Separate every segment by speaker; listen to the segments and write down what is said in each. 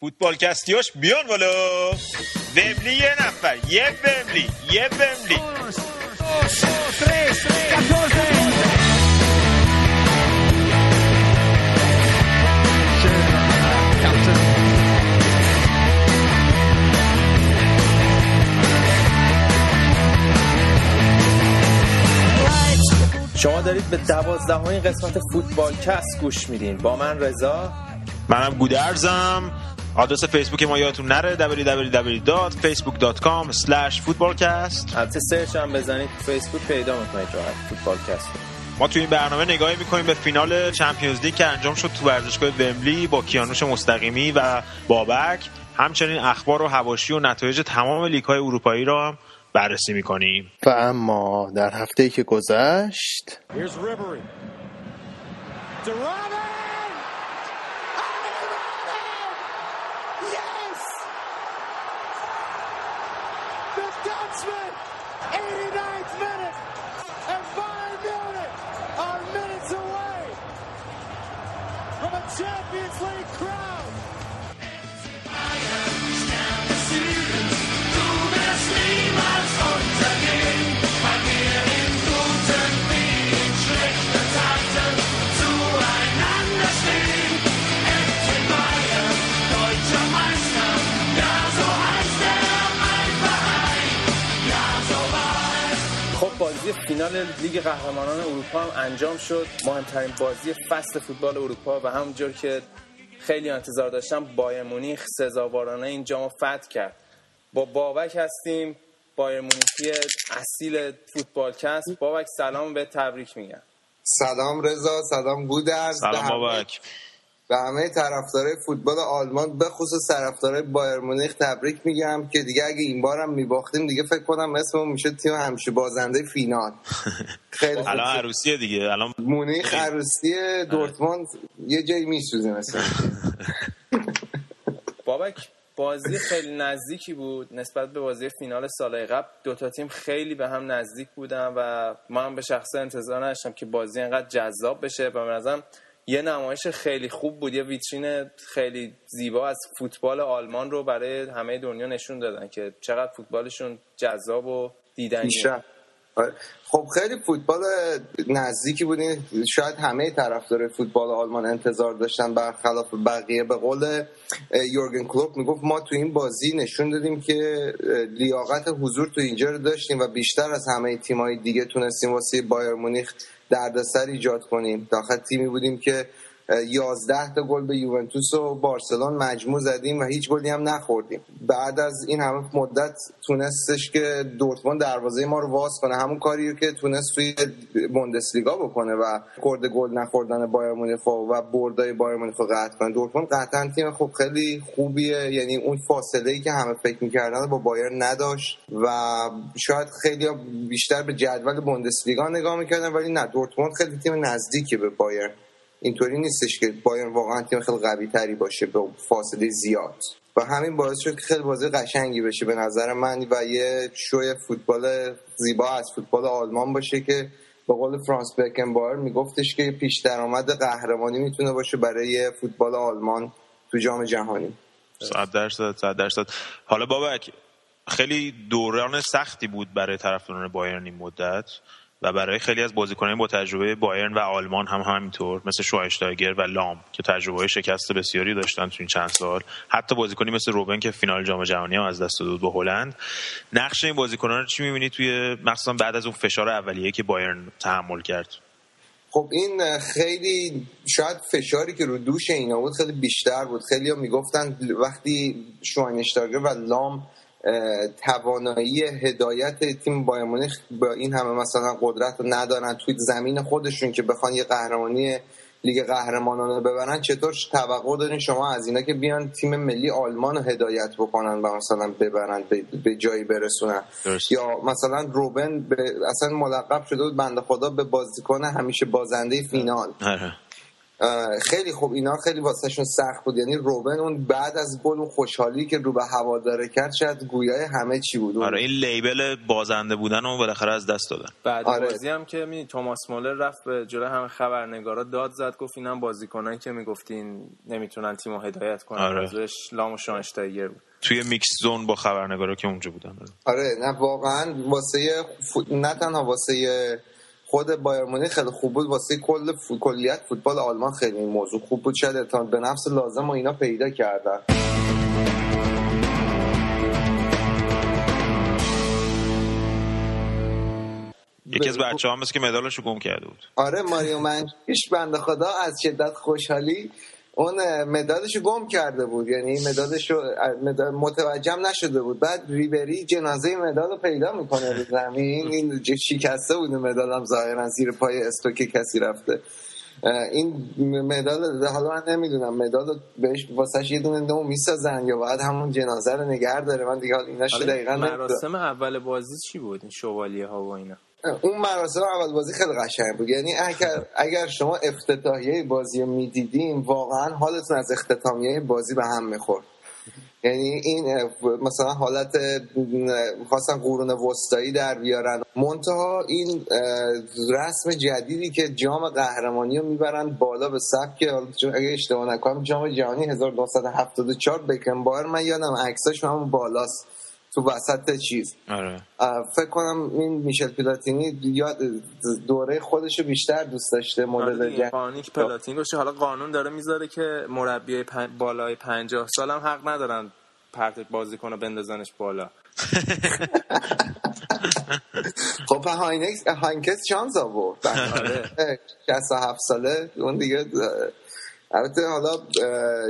Speaker 1: فوتبال کستیاش بیان والا وملی یه نفر. یه وملی یه وملی
Speaker 2: شما دارید به دوازدهمین قسمت فوتبال کست گوش میدین. با من رضا.
Speaker 1: منم گودرزم. آدرس فیسبوک ما یادتون نره www.facebook.com footballcast.
Speaker 2: البته سرچ هم بزنید فیسبوک پیدا می‌کنید راحت فوتبال کست
Speaker 1: ما تو این برنامه نگاهی می‌کنیم به فینال Champions League که انجام شد تو ورزشگاه ومبلی با کیانوش مستقیمی و بابک. همچنین اخبار و حواشی و نتایج تمام لیگ های اروپایی را هم بررسی می‌کنیم.
Speaker 3: و اما در هفته که گذشت
Speaker 2: بازی فینال لیگ قهرمانان اروپا هم انجام شد. مهمترین بازی فصل فوتبال اروپا و همونجور که خیلی انتظار داشتم بایر مونیخ سزاوارانه این جام فتح کرد. با بابک هستیم. بایر مونیخی اصیل فوتبال کست بابک سلام به تبریک میگم.
Speaker 4: سلام رضا سلام گودرز.
Speaker 1: سلام بابک
Speaker 4: به همه طرفدارای فوتبال آلمان به خصوص طرفدارای بایر مونیخ تبریک میگم که دیگه اگه این بارم میباختیم دیگه فکر کنم اسممون میشه تیم همیشه بازنده فینال. خیلی خوب.
Speaker 1: الان. عروسیه دیگه. الان
Speaker 4: مونیخ عروسی دورتموند یه جایی میسوزه مثلا
Speaker 2: بابک بازی خیلی نزدیکی بود نسبت به بازی فینال سال قبل. دوتا تیم خیلی به هم نزدیک بودن و ما هم به شخصه انتظار نداشتم که بازی انقدر جذاب بشه و به نظرم یه نمایش خیلی خوب بود یه ویترین خیلی زیبا از فوتبال آلمان رو برای همه دنیا نشون دادن که چقدر فوتبالشون جذاب و دیدنیه.
Speaker 4: خب خیلی فوتبال نزدیکی بودین شاید همه طرفدار فوتبال آلمان انتظار داشتن برخلاف بقیه. به قول یورگن کلوپ می‌گفت ما تو این بازی نشون دادیم که لیاقت حضور تو اینجا رو داشتیم و بیشتر از همه تیمای دیگه تونستیم واسه بایر مونیخ دردسر ایجاد کنیم. داخل تیمی بودیم که 11 تا گل به یوونتوس و بارسلون مجموع زدیم و هیچ گلی هم نخوردیم. بعد از این همه مدت تونستش که دورتموند دروازه ما رو واز کنه. همون کاری رو که تونست توی بوندسلیگا بکنه و کرد گل نخوردن بایر مونیخ و بردای بایر مونیخ رو قطع کنه. دورتموند قطعا تیم خب خیلی خوبیه. یعنی اون فاصله ای که همه فکر می‌کردن با بایر نداشت و شاید خیلی بیشتر به جدول بوندسلیگا نگاه می‌کردن ولی نه. دورتموند خیلی تیم نزدیکی به بایر اینطوری نیستش که بایر واقعا تیم خیلی قوی تری باشه به فاصله زیاد. و همین باعث شد که خیلی بازی قشنگی بشه به نظر من و یه شوی فوتبال زیبا از فوتبال آلمان باشه که به قول فرانس بکنبایر میگفتش که پیش درآمد قهرمانی می‌تونه باشه برای فوتبال آلمان تو جام جهانی.
Speaker 1: صد درصد صد درصد. حالا بابک خیلی دوران سختی بود برای طرفداران بایرن این مدت. و برای خیلی از بازیکنان با تجربه بایرن و آلمان هم همینطور مثل شوایشتایگر و لام که تجربه شکست بسیاری داشتن تو این چند سال. حتی بازیکنی مثل روبن که فینال جام جهانی هم از دست داد به هلند. نقش این بازیکنان رو چی می‌بینی توی مخصوصا بعد از اون فشار اولیه که بایرن تحمل کرد؟
Speaker 4: خب این خیلی شاید فشاری که رو دوش اینا بود خیلی بیشتر بود. خیلی ها می‌گفتن وقتی شواینشتاگر و لام توانایی هدایت تیم بایر مونیخ با این همه مثلا قدرت رو ندارن توی زمین خودشون که بخوان یه قهرمانی لیگ قهرمانان رو ببرن چطور توقع دارین شما از اینا که بیان تیم ملی آلمان رو هدایت بکنن و مثلا ببرن به- به جایی برسونن
Speaker 1: درست.
Speaker 4: یا مثلا روبن به اصلا ملقب شده بود بنده خدا به بازیکن همیشه بازنده فینال
Speaker 1: آره.
Speaker 4: خیلی خوب. اینا خیلی واسهشون سخت بود. یعنی روبن اون بعد از گل اون خوشحالی که رو به هواداره کرد شاید گویای همه چی بود.
Speaker 1: آره این لیبل بازنده بودن رو بالاخره از دست دادن.
Speaker 2: بعد
Speaker 4: آره.
Speaker 2: بازی هم که می توماس مولر رفت به جلو همه خبرنگارا داد زد گفت اینم بازیکنایی که می‌گفتین نمی‌تونن تیمو هدایت کنن.
Speaker 1: آره.
Speaker 2: ازش لام و شانشتایگر بود.
Speaker 1: توی میکس زون با خبرنگارا که اونجا بودن.
Speaker 4: آره نه واقعا واسه فو- نه تنها واسه خود بایر مونیخ خیلی خوب بود. واسه کل فو- کلیت فوتبال آلمان خیلی این موضوع خوب بود. شاید اعتماد به نفس لازم و اینا پیدا کردن.
Speaker 1: یکی از بچه مثل که مدالش رو گم کرده بود.
Speaker 4: آره ماریو منچیش بنده خدا از شدت خوشحالی. اون مدادش گم کرده بود. یعنی مدادش رو مداد متوجهم نشده بود. بعد ریبری جنازه مداد رو پیدا می‌کنه رو زمین. این شکسته بود مدادم ظاهرا زیر پای استوک کسی رفته. این مدال حالا من نمی‌دونم مدال بهش واسهش یه دونه نو می‌سازن یا باید همون جنازه رو نگه داره؟ من دیگه حالا ایناشو
Speaker 2: حالا
Speaker 4: دقیقا
Speaker 2: مراسم اول بازی چی بود؟ این شوالیه ها و اینا.
Speaker 4: اون مراسم اول بازی خیلی قشنگ بود. یعنی اگر اگر شما افتتاحیه بازی رو می‌دیدین واقعا حالتون از اختتامیه بازی به هم می‌خورد. یعنی این مثلا حالت خواستن قرون وسطایی در بیارن. منتها این رسم جدیدی که جام قهرمانی رو می‌برن بالا به سبک اگه اشتباه نکنم جام جهانی 1974 بکنبار من یادم عکساش همون بالاست. تو وسط چیز.
Speaker 1: آره.
Speaker 4: فکر کنم این میشل پلاتینی یاد دوره خودش رو بیشتر دوست داشته
Speaker 2: آره
Speaker 4: مدل
Speaker 2: دیگه،
Speaker 4: جنگ.
Speaker 2: قانونی که پلاتین گوشه حالا قانون داره می‌ذاره که مربی پن... بالای 50 سال هم حق ندارن پرت بازیکن رو بندازنش بالا.
Speaker 4: خب هاینکس هاینکس چانس آورد.
Speaker 2: آره.
Speaker 4: 67 ساله اون دیگه البته حالا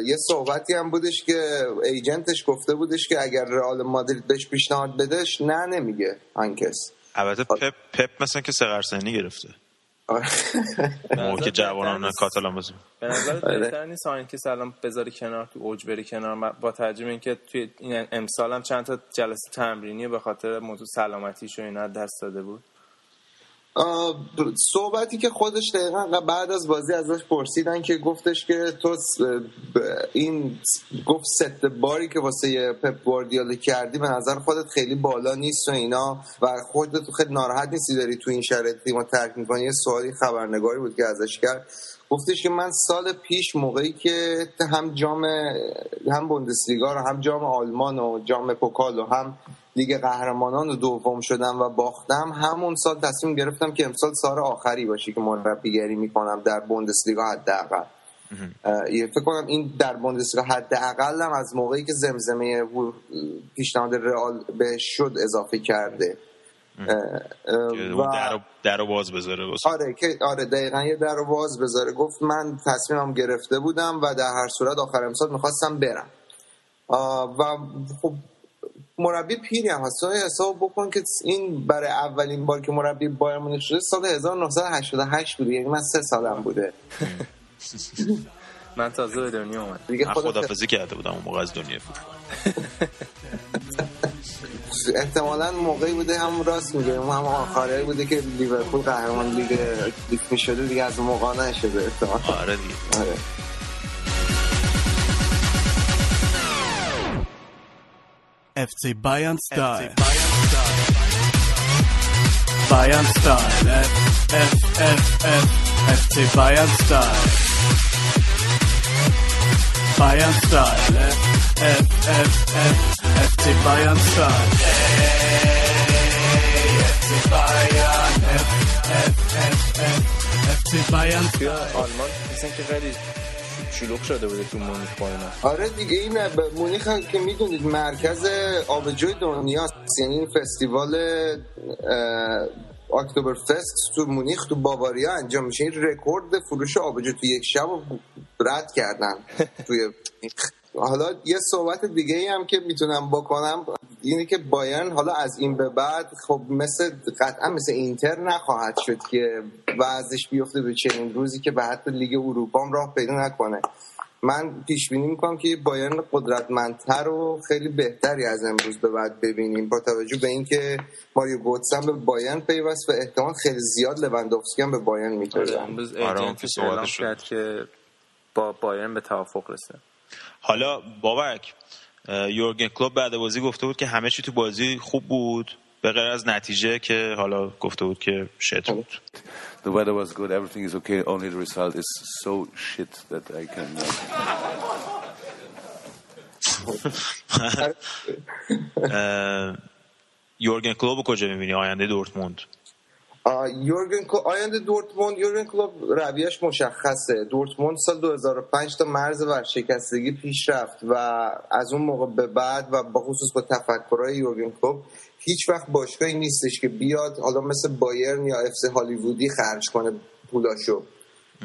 Speaker 4: یه صحبتی هم بودش که ایجنتش گفته بودش که اگر رئال مادرید بهش پیشنهاد بدش نه نمیگه هاینکس
Speaker 1: البته پپ پپ مثلا که سقر سنی گرفته
Speaker 4: آره.
Speaker 1: موقع که جوانان. کاتالان بازی
Speaker 2: به نظر
Speaker 4: آره.
Speaker 2: بهتر نیست که سلام بذاری کنار تو اوج بری کنار با توجه به اینکه توی این امسال هم چند تا جلسه تمرینی به خاطر موضوع سلامتیش و اینا دست داده بود
Speaker 4: صحبتی که خودش دقیقا بعد از بازی ازش پرسیدن که گفتش که تو این گفت set bar ی که واسه پپ گواردیولا کردی به نظر خودت خیلی بالا نیست و اینا و خودت خیلی ناراحت نیستی داری تو این شرایط تیمو ترک می‌کنی. یه سوالی خبرنگاری بود که ازش کرد. گفتش که من سال پیش موقعی که هم جام هم بوندسلیگا رو هم جام آلمان و جام پوکال و هم لیگ قهرمانان دوم شدم و باختم. همون سال تصمیم گرفتم که امسال سال آخری باشه که مربیگری می‌کنم در بوندسلیگا حداقل. فکر کنم این در بوندسلیگا حداقل هم از موقعی که زمزمه پیشنهاد رئال بهش شد اضافه کرده. و
Speaker 1: در رو- باز بذاره
Speaker 4: آره که آره دقیقا یه در رو باز بذاره. گفت من تصمیمم گرفته بودم و در هر صورت آخر امسال می‌خواستم برم. و خب مربی پیری هم هست. حساب بکن که این برای اولین بار که مربی بایر مونیخ شده سال 1988 بوده. یعنی من سه سالم بوده.
Speaker 2: من تازه به دنیا اومد
Speaker 4: دیگه
Speaker 1: خدافزی کرده بودم اون موقع از دنیا فوتبال.
Speaker 4: احتمالا موقعی بوده هم راست میگه. هم آخره بوده که لیورپول قهرمان لیگ لیگ می‌شده دیگه از اون موقع نشده احتمالا.
Speaker 1: آره دیگه.
Speaker 4: آره.
Speaker 5: FC Bayern Style. FC Bayern Style. Bayern Style. F, F, F, F. FC Bayern Style. Bayern Style. F, F, F, F. FC Bayern Style. FC Bayern. F, F, F, F. FC Bayern
Speaker 2: Good.
Speaker 5: Für
Speaker 2: Alman. you sind gewählt. شلوغ شده بوده تو مونیخ با اینا.
Speaker 4: آره دیگه این مونیخ هم که می‌دونید مرکز آبجوی دنیاست. یعنی این فستیوال اکتبر فست تو مونیخ تو باواریا انجام میشه. این رکورد فروش آبجو تو یک شب رو رد کردن توی. حالا یه صحبت دیگه ای هم که می‌تونم بکنم. اینه که بایرن حالا از این به بعد خب مثل قطعا مثل اینتر نخواهد شد که وضعش بیفته به چنین روزی که به حتی لیگ اروپا هم راه پیدا نکنه. من پیش بینی می‌کنم که بایرن قدرتمندتر و خیلی بهتری از امروز به بعد ببینیم. با توجه به اینکه ماریو گوتس هم به بایرن پیوست و احتمال خیلی زیاد لوندوفسکی هم به بایرن
Speaker 2: آره،
Speaker 4: می‌تونه
Speaker 2: امروز
Speaker 1: آره،
Speaker 2: اعلام
Speaker 1: شد.
Speaker 2: کرد که با بایرن به توافق رسه.
Speaker 1: حالا بابک یورگن کلوب بعد بازی گفته بود که همه چی تو بازی خوب بود به غیر از نتیجه که حالا گفته بود که شت بود.
Speaker 6: The weather was good, everything is okay, only the result is so shit that I can.
Speaker 1: یورگن کلوب کجا می‌بینی؟ آینده دورتموند.
Speaker 4: یورگن کلوپ آینده دورتموند یورگن کلوپ رویش مشخصه. دورتموند سال 2005 تا مرز ورشکستگی پیش رفت و از اون موقع به بعد و با خصوص با تفکرهای یورگن کلوپ هیچ وقت باشگاهی نیستش که بیاد حالا مثل بایرن یا افس هالیوودی خرج کنه پولاشو.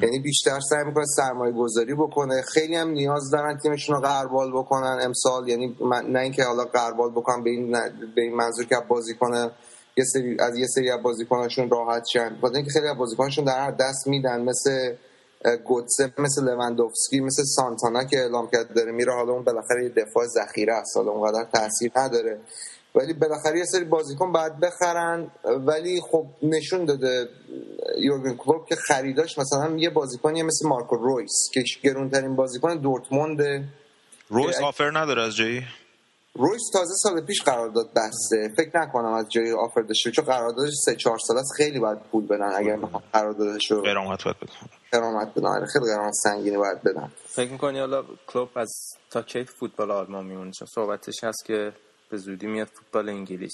Speaker 4: یعنی بیشتر سعی می‌کنه سرمایه گذاری بکنه. خیلی هم نیاز دارن تیمشون رو قربال بکنن امسال. یعنی نه اینکه حالا قربال بکنن به این, به این منظور که بازی کنه. یه سری از یه سری از بازیکناشون راحت شن. بخاطر اینکه خیلی از بازیکناشون در هر دست میدن مثل گوتسه مثل لوندوفسکی مثل سانتانا که اعلام کرد داره میره حالا اون بالاخره یه دفاع ذخیره است حالا اونقدر تاثیر نداره. ولی بالاخره یه سری بازیکن باید بخرن ولی خب نشون داده یورگن کلوپ که خریداش مثلا یه بازیکنی مثل مارکو رویس که گرونترین بازیکن دورتمونده.
Speaker 1: رویس آفر نداره از جایی؟
Speaker 4: رویس تازه سال پیش قرارداد بسته. فکر نکنم از جای آفر داشته چون قراردادش سه چهار سال است. خیلی باید پول بدن اگر قراردادش رو
Speaker 1: قرامت باید بکنم
Speaker 4: قرامت بدن. آره، خیلی قرامت سنگینی باید بدن.
Speaker 2: فکر می‌کنی حالا کلوب از تا کی فوتبال آلمان میمونه؟ چون صحبتش هست که به زودی میاد فوتبال انگلیس.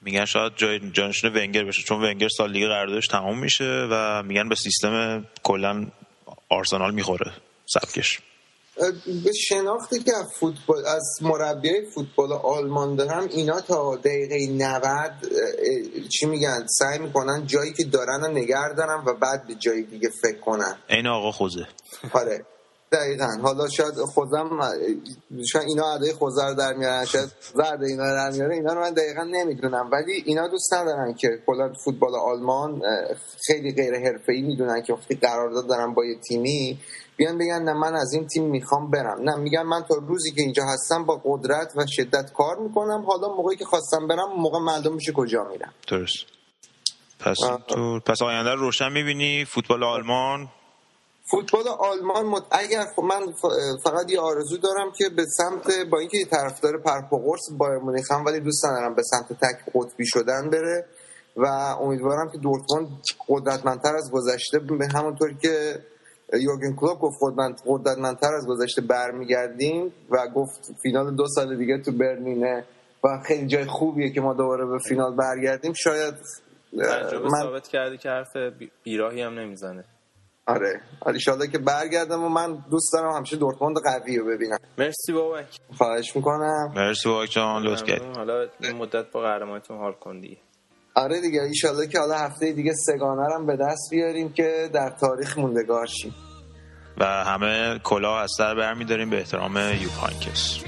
Speaker 1: میگن شاید جای جانشین ونگر بشه چون ونگر سال دیگه قراردادش تمام میشه و میگن به سیستم کلا آرسنال می‌خوره. سبکش.
Speaker 4: به شناختی که از فوتبال از مربیای فوتبال آلمان دارم اینا تا دقیقه 90 اه، اه، چی میگن سعی می‌کنن جایی که دارن رو نگر دارن و بعد به جای دیگه فکر کنن.
Speaker 1: عین آقا خوزه.
Speaker 4: آره. دقیقا. حالا شاید خودم شاید اینا عده خوزه رو در میارن شاید زرد اینا رو در میاره اینا رو من دقیقا نمی‌دونم. ولی اینا دوست ندارن که کلا فوتبال آلمان خیلی غیر حرفه‌ای می‌دونن که وقتی قرارداد دارن با یه تیمی بیان بگن نه من از این تیم می‌خوام برم. نه میگن من تا روزی که اینجا هستم با قدرت و شدت کار می‌کنم. حالا موقعی که خواستم برم موقع معلوم میشه کجا میرم.
Speaker 1: درست. پس
Speaker 4: آه.
Speaker 1: تو پس آینده رو روشن می‌بینی؟ فوتبال آلمان؟
Speaker 4: فوتبال آلمان مت... اگر خب من فقط یه آرزو دارم که به سمت با اینکه یه طرفدار پرپ و قرص بایر مونیخ هم ولی دوست ندارم به سمت تک قطبی شدن بره و امیدوارم که دورتموند قدرتمندتر از گذشته به همونطور که یورگن کلوپ گفت قدرت- قدرتمندتر از گذشته برمیگردیم و گفت فینال دو سال دیگه تو برلینه و خیلی جای خوبیه که ما دوباره به فینال برگردیم. شاید
Speaker 2: تجربه
Speaker 4: من
Speaker 2: ثابت کردی که حرف بی- بیراهی هم نمی‌زنه.
Speaker 4: آره. ان که برگردم و من دوست دارم همیشه دورتموند قوی رو ببینم.
Speaker 2: مرسی بابک.
Speaker 4: خواهش می‌کنم.
Speaker 1: مرسی بابک جان لطف کردی.
Speaker 2: حالا این مدت با قهرمانیتون حال کن دیگه.
Speaker 4: آره دیگه ایشالله که حالا هفته دیگه سگانه هم به دست بیاریم که در تاریخ موندگار شیم.
Speaker 1: و همه کلاه از سر برمیداریم به احترام یوپانکس.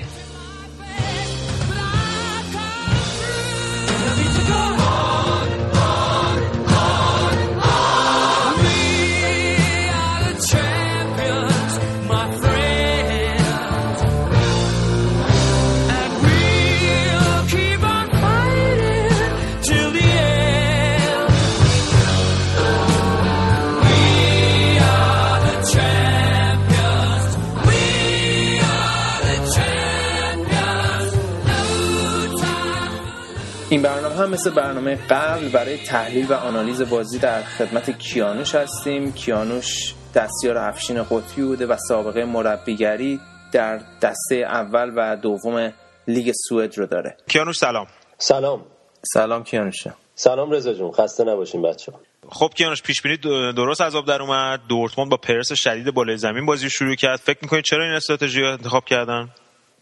Speaker 2: این برنامه هم مثل برنامه قبل برای تحلیل و آنالیز بازی در خدمت کیانوش هستیم. کیانوش دستیار افشین قطبی بوده و سابقه مربیگری در دسته اول و دوم لیگ سوئد رو داره.
Speaker 1: کیانوش سلام.
Speaker 7: سلام.
Speaker 2: سلام کیانوش.
Speaker 7: سلام رضا جون خسته نباشین بچه
Speaker 1: خب کیانوش پیش بینی درست از آب در اومد. دورتموند با پرس شدید بالای زمین بازی رو شروع کرد. فکر می‌کنید چرا این استراتژی رو انتخاب کردن؟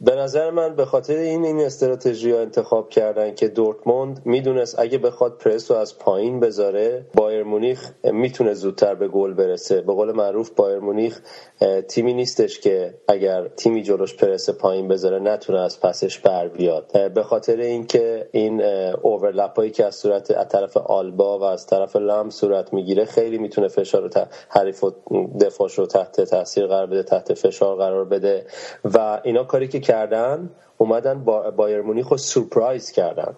Speaker 7: به نظر من به خاطر این این استراتژی ها انتخاب کردن که دورتموند می‌دونست اگه بخواد پرس رو از پایین بذاره بایر مونیخ می‌تونه زودتر به گل برسه. به قول معروف بایر مونیخ تیمی نیستش که اگر تیمی جلوش پرس پایین بذاره نتونه از پسش بر بیاد. به خاطر اینکه این اوورلپ هایی که از صورت از طرف آلبا و از طرف لام صورت می‌گیره خیلی می‌تونه فشار رو حریف و دفاعش رو تحت تاثیر قرار بده تحت فشار قرار بده. و اینا کاری که کردن اومدن با بایر مونیخ رو سورپرایز کردن.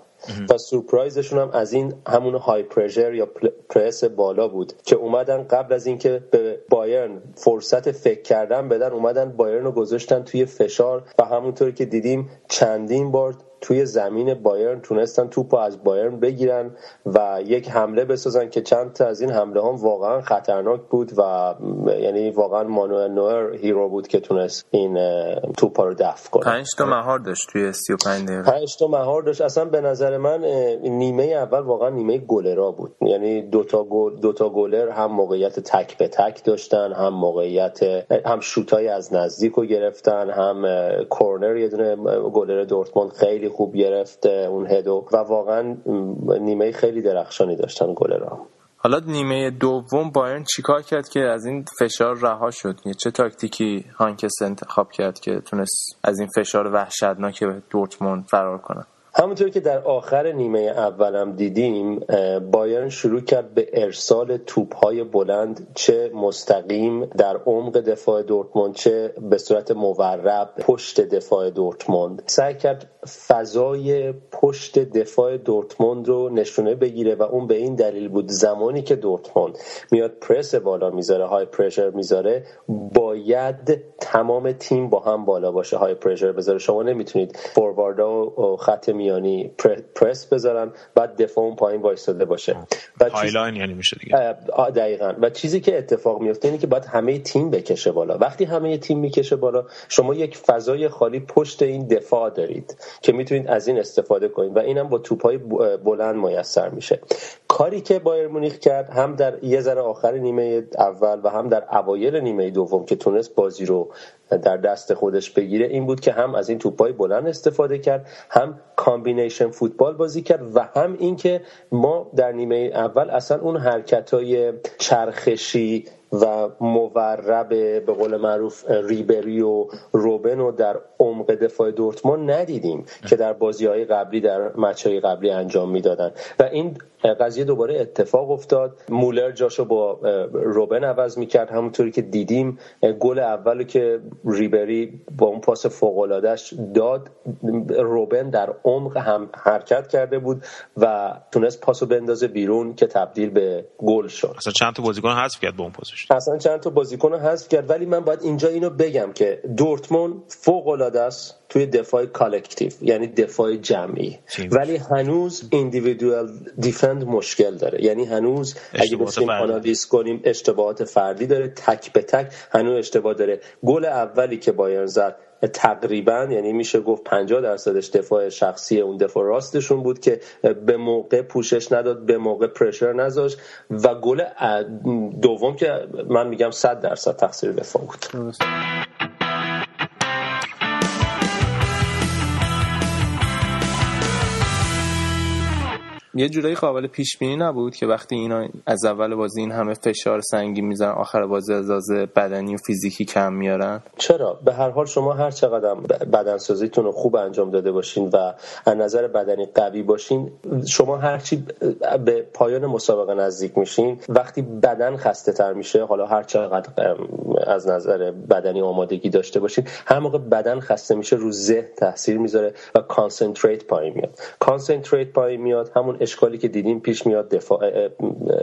Speaker 7: و سورپرایزشون هم از این همون های پرژر یا پرس بالا بود که اومدن قبل از اینکه به بایرن فرصت فکر کردن بدن اومدن بایرن رو گذاشتن توی فشار. و همونطور که دیدیم چندین بار توی زمین بایرن تونستن توپ از بایرن بگیرن و یک حمله بسازن که چند تا از این حمله هم واقعا خطرناک بود و یعنی واقعا مانوئل نوئر هیرو بود که تونست این توپ رو دفع کنه.
Speaker 2: پنج تا مهار داشت توی 35 دقیقه.
Speaker 7: پنج تا مهار داشت. اصلا به نظر من نیمه اول واقعا نیمه گلرا بود. یعنی دوتا گل دوتا گلر هم موقعیت تک به تک داشتن هم موقعیت هم شوتای از نزدیک رو گرفتن هم کورنر یه دونه گلر دورتموند خیلی خوب گرفت اون هدو و واقعا نیمه خیلی درخشانی داشتن گلرا
Speaker 2: حالا نیمه دوم بایرن چیکار کرد که از این فشار رها شد؟ چه تاکتیکی هانکس انتخاب کرد که تونست از این فشار وحشتناک دورتموند فرار کنه؟
Speaker 7: همونطور که در آخر نیمه اولم دیدیم بایرن شروع کرد به ارسال توپهای بلند چه مستقیم در عمق دفاع دورتموند چه به صورت مورب پشت دفاع دورتموند. سعی کرد فضای پشت دفاع دورتموند رو نشونه بگیره و اون به این دلیل بود زمانی که دورتموند میاد پرس بالا می‌ذاره high pressure می‌ذاره باید تمام تیم با هم بالا باشه high pressure بذاره. شما نمی‌تونید فورواردا و خط میانی پرس بذارن بعد دفاع اون پایین وایستاده باشه.
Speaker 1: high line یعنی میشه دیگه.
Speaker 7: دقیقا. و چیزی که اتفاق میفته اینه که باید همه تیم بکشه بالا. وقتی همه تیم می‌کشه بالا شما یک فضای خالی پشت این دفاع دارید که می‌تونید از این استفاده کنید. و اینم با توپای بلند میسر میشه. کاری که بایر مونیخ کرد هم در یه ذره آخر نیمه اول و هم در اوایل نیمه دوم که تونست بازی رو در دست خودش بگیره این بود که هم از این توپای بلند استفاده کرد هم combination football بازی کرد و هم اینکه ما در نیمه اول اصلا اون حرکت های چرخشی و مورب به قول معروف ریبری و روبن رو در عمق دفاع دورتموند ندیدیم که در بازی های قبلی در مچ های قبلی انجام می‌دادن. و این قضیه دوباره اتفاق افتاد. مولر جاشو با روبن عوض می‌کرد. همونطوری که دیدیم گل اولو که ریبری با اون پاس فوق داد روبن در عمق هم حرکت کرده بود و تونست پاسو بندازه بیرون که تبدیل به گل شد.
Speaker 1: اصلا چند تا بازیکن حذف کرد با اون پاسش.
Speaker 7: اصلا چند تا بازیکن حذف کرد ولی من باید اینجا اینو بگم که دورتموند فوق العاده است توی دفاع collective یعنی دفاع جمعی. ولی هنوز individual defend مشکل داره. یعنی هنوز اگه بسیم آنالیز کنیم اشتباهات فردی داره تک به تک هنوز اشتباه داره. گل اولی که بایرن زد تقریبا یعنی میشه گفت 50 درصدش دفاع شخصی اون دفاع راستشون بود که به موقع پوشش نداد به موقع pressure نذاشت و گل دوم که من میگم 100 درصد تقصیر دفاع بود.
Speaker 2: یه جورایی قابل پیش بینی نبود که وقتی اینا از اول بازی این همه فشار سنگین می‌زنن آخر بازی از بدنی و فیزیکی کم میارن؟
Speaker 7: چرا؟ به هر حال شما هر چقدر بدنسازیتون رو خوب انجام داده باشین و از نظر بدنی قوی باشین شما هرچی به پایان مسابقه نزدیک میشین وقتی بدن خسته تر میشه حالا هر چقدر از نظر بدنی آمادگی داشته باشین هر موقع بدن خسته میشه رو ذهن تاثیر می‌ذاره و concentrate پایین میاد. concentrate پایین میاد همون اشکالی که دیدیم پیش میاد دفاع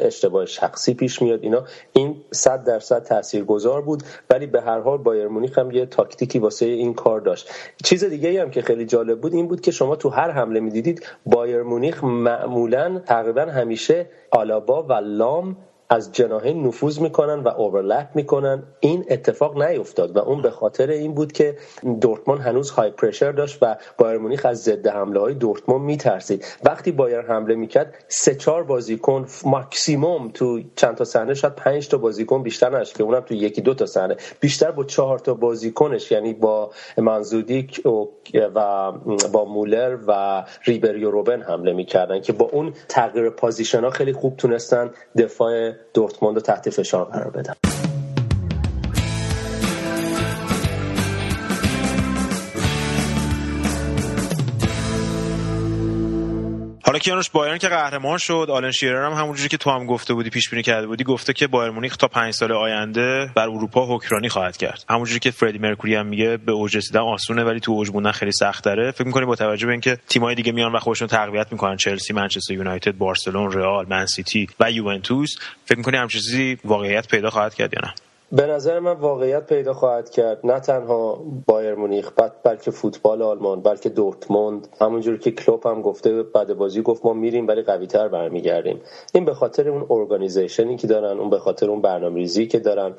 Speaker 7: اشتباه شخصی پیش میاد اینا. این صد درصد تاثیرگذار بود ولی به هر حال بایر مونیخ هم یه تاکتیکی واسه این کار داشت. چیز دیگه هم که خیلی جالب بود این بود که شما تو هر حمله می‌دیدید بایر مونیخ معمولا تقریبا همیشه آلابا و لام از جناهین نفوذ می‌کنن و اوورلپ می‌کنن. این اتفاق نیفتاد و اون به خاطر این بود که دورتموند هنوز های پرشر داشت و بایر مونیخ از ضد حمله های دورتموند میترسید. وقتی بایر حمله می‌کرد سه چهار بازیکن ماکسیموم تو چند تا صحنه شاید پنج تا بازیکن بیشتر نش که اونم تو یکی دو تا صحنه. بیشتر با چهار تا بازیکنش یعنی با مانزوکیچ و با مولر و ریبری و روبن حمله می‌کردن که با اون تغییر position ها خیلی خوب تونستن دفاع دورتموند رو تحت فشار قرار بدن
Speaker 1: حالا کیانوش بایرن که قهرمان شد آلن شیرر هم همونجوری که تو هم گفته بودی پیش بینی کرده بودی گفته که بایر مونیخ تا پنج سال آینده بر اروپا حکمرانی خواهد کرد. همونجوری که فردی مرکوری هم میگه به اوج رسیدن آسونه ولی تو اوج موندن خیلی سخت داره فکر می‌کنی با توجه به اینکه تیم‌های دیگه میان و خودشون تقویت می‌کنن چلسی منچستر یونایتد بارسلون رئال من سیتی و یوونتوس فکر می‌کنی همچین چیزی واقعیت پیدا خواهد کرد یا نه؟
Speaker 7: به نظر من واقعیت پیدا خواهد کرد. نه تنها بایر مونیخ بلکه فوتبال آلمان بلکه دورتموند. همونجور که کلوپ هم گفته بعد بازی گفت ما میریم ولی قوی تر برمیگردیم. این به خاطر اون ارگانیزیشنی که دارن اون به خاطر اون برنامه‌ریزی که دارن.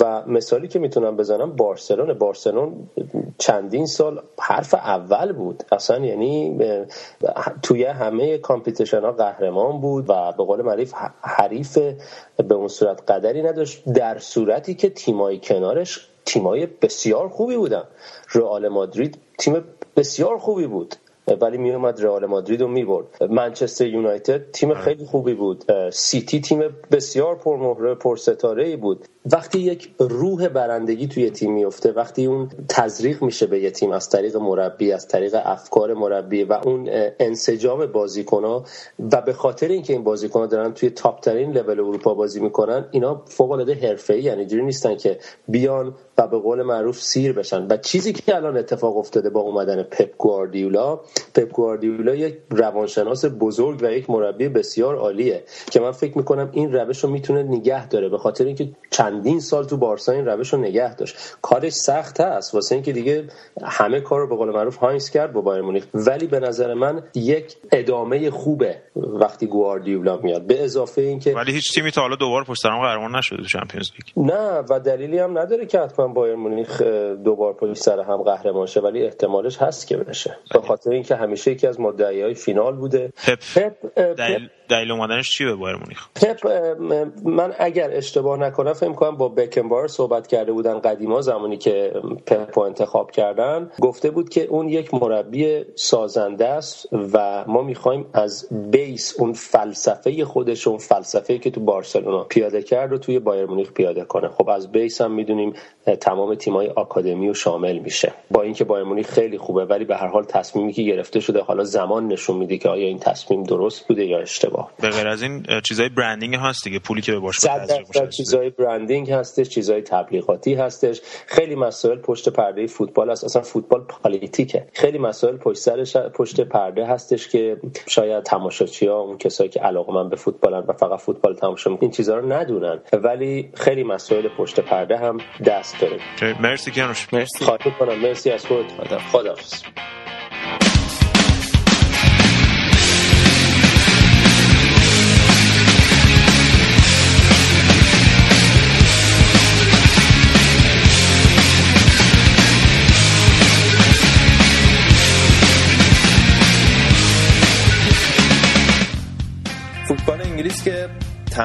Speaker 7: و مثالی که می‌تونم بزنم بارسلون. بارسلون چندین سال حرف اول بود. اصلا یعنی توی همه competition ها قهرمان بود و به قول معروف حریف به اون صورت قدری نداشت. در صورتی که تیمای کنارش تیمای بسیار خوبی بودن. رئال مادرید تیم بسیار خوبی بود. ولی می اومد رئال مادرید رو می‌برد منچستر یونایتد تیم خیلی خوبی بود. سیتی تیم بسیار پرمهره پرستاره ای بود. وقتی یک روح برندگی توی تیم میفته وقتی اون تزریق میشه به یه تیم از طریق مربی از طریق افکار مربی و اون انسجام بازیکنها و به خاطر اینکه این بازیکنها دارن توی تاپ ترین لول اروپا بازی می‌کنن اینا فوق العاده حرفه‌ای یعنی جوری نیستن که بیان و به قول معروف سیر بشن. و چیزی که الان اتفاق افتاده با اومدن پپ گواردیولا پپ گواردیولا یک روانشناس بزرگ و یک مربی بسیار عالیه که من فکر می‌کنم این روش رو می‌تونه نگه داره به خاطر اینکه چندین سال تو بارسا این روش رو نگه داشت. کارش سخت هست واسه اینکه دیگه همه کار رو به قول معروف هاینز کرد با بایر مونیخ. ولی به نظر من یک ادامه خوبه وقتی گواردیولا میاد. به اضافه اینکه
Speaker 1: ولی هیچ تیمی تا حالا دوبار پشت سر قهرمان نشده تو چمپیونز لیگ.
Speaker 7: نه و دلیلی هم نداره که حتما بایر مونیخ دوبار پشت سر هم قهرمان شه. ولی احتمالش هست که بشه. به خاطر اینکه همیشه یکی از های فینال بوده.
Speaker 1: پپ, پپ, دلیل, دلیل اومدنش چی به بایر مونیخ؟
Speaker 7: من اگر اشتباه نکنم فکر کنم با بکنبار صحبت کرده بودن قدیما زمانی که پپ انتخاب کردن گفته بود که اون یک مربی سازنده است و ما می‌خوایم از بیس اون فلسفه خودش اون فلسفه که تو بارسلونا پیاده کرد رو توی بایر مونیخ پیاده کنه. خب از بیس هم می‌دونیم تمام تیمای آکادمی و شامل میشه. با اینکه بایر مونیخ خیلی خوبه ولی به هر حال تصمیمی که گرفته شده حالا زمان نشون میده که آیا این تصمیم درست بوده یا اشتباه.
Speaker 1: به غیر از این چیزای برندینگ هست دیگه پولی که به باشگاه
Speaker 7: چیزای برندینگ هستش چیزای تبلیغاتی هستش. خیلی مسائل پشت پرده فوتبال هست اصلا فوتبال پالیتیکه. خیلی مسائل پشت سرش پشت پرده هستش که شاید تماشاچی ها اون کسایی که علاقه من به فوتبالن و فقط فوتبال تماشا می‌کنن این چیزها رو ندونن. ولی خیلی مسائل پشت پرده هم دست داره.
Speaker 1: مرسی کیانوش
Speaker 2: مرسی.
Speaker 7: خواهی کنم مرسی از خود خدا
Speaker 2: فوتبال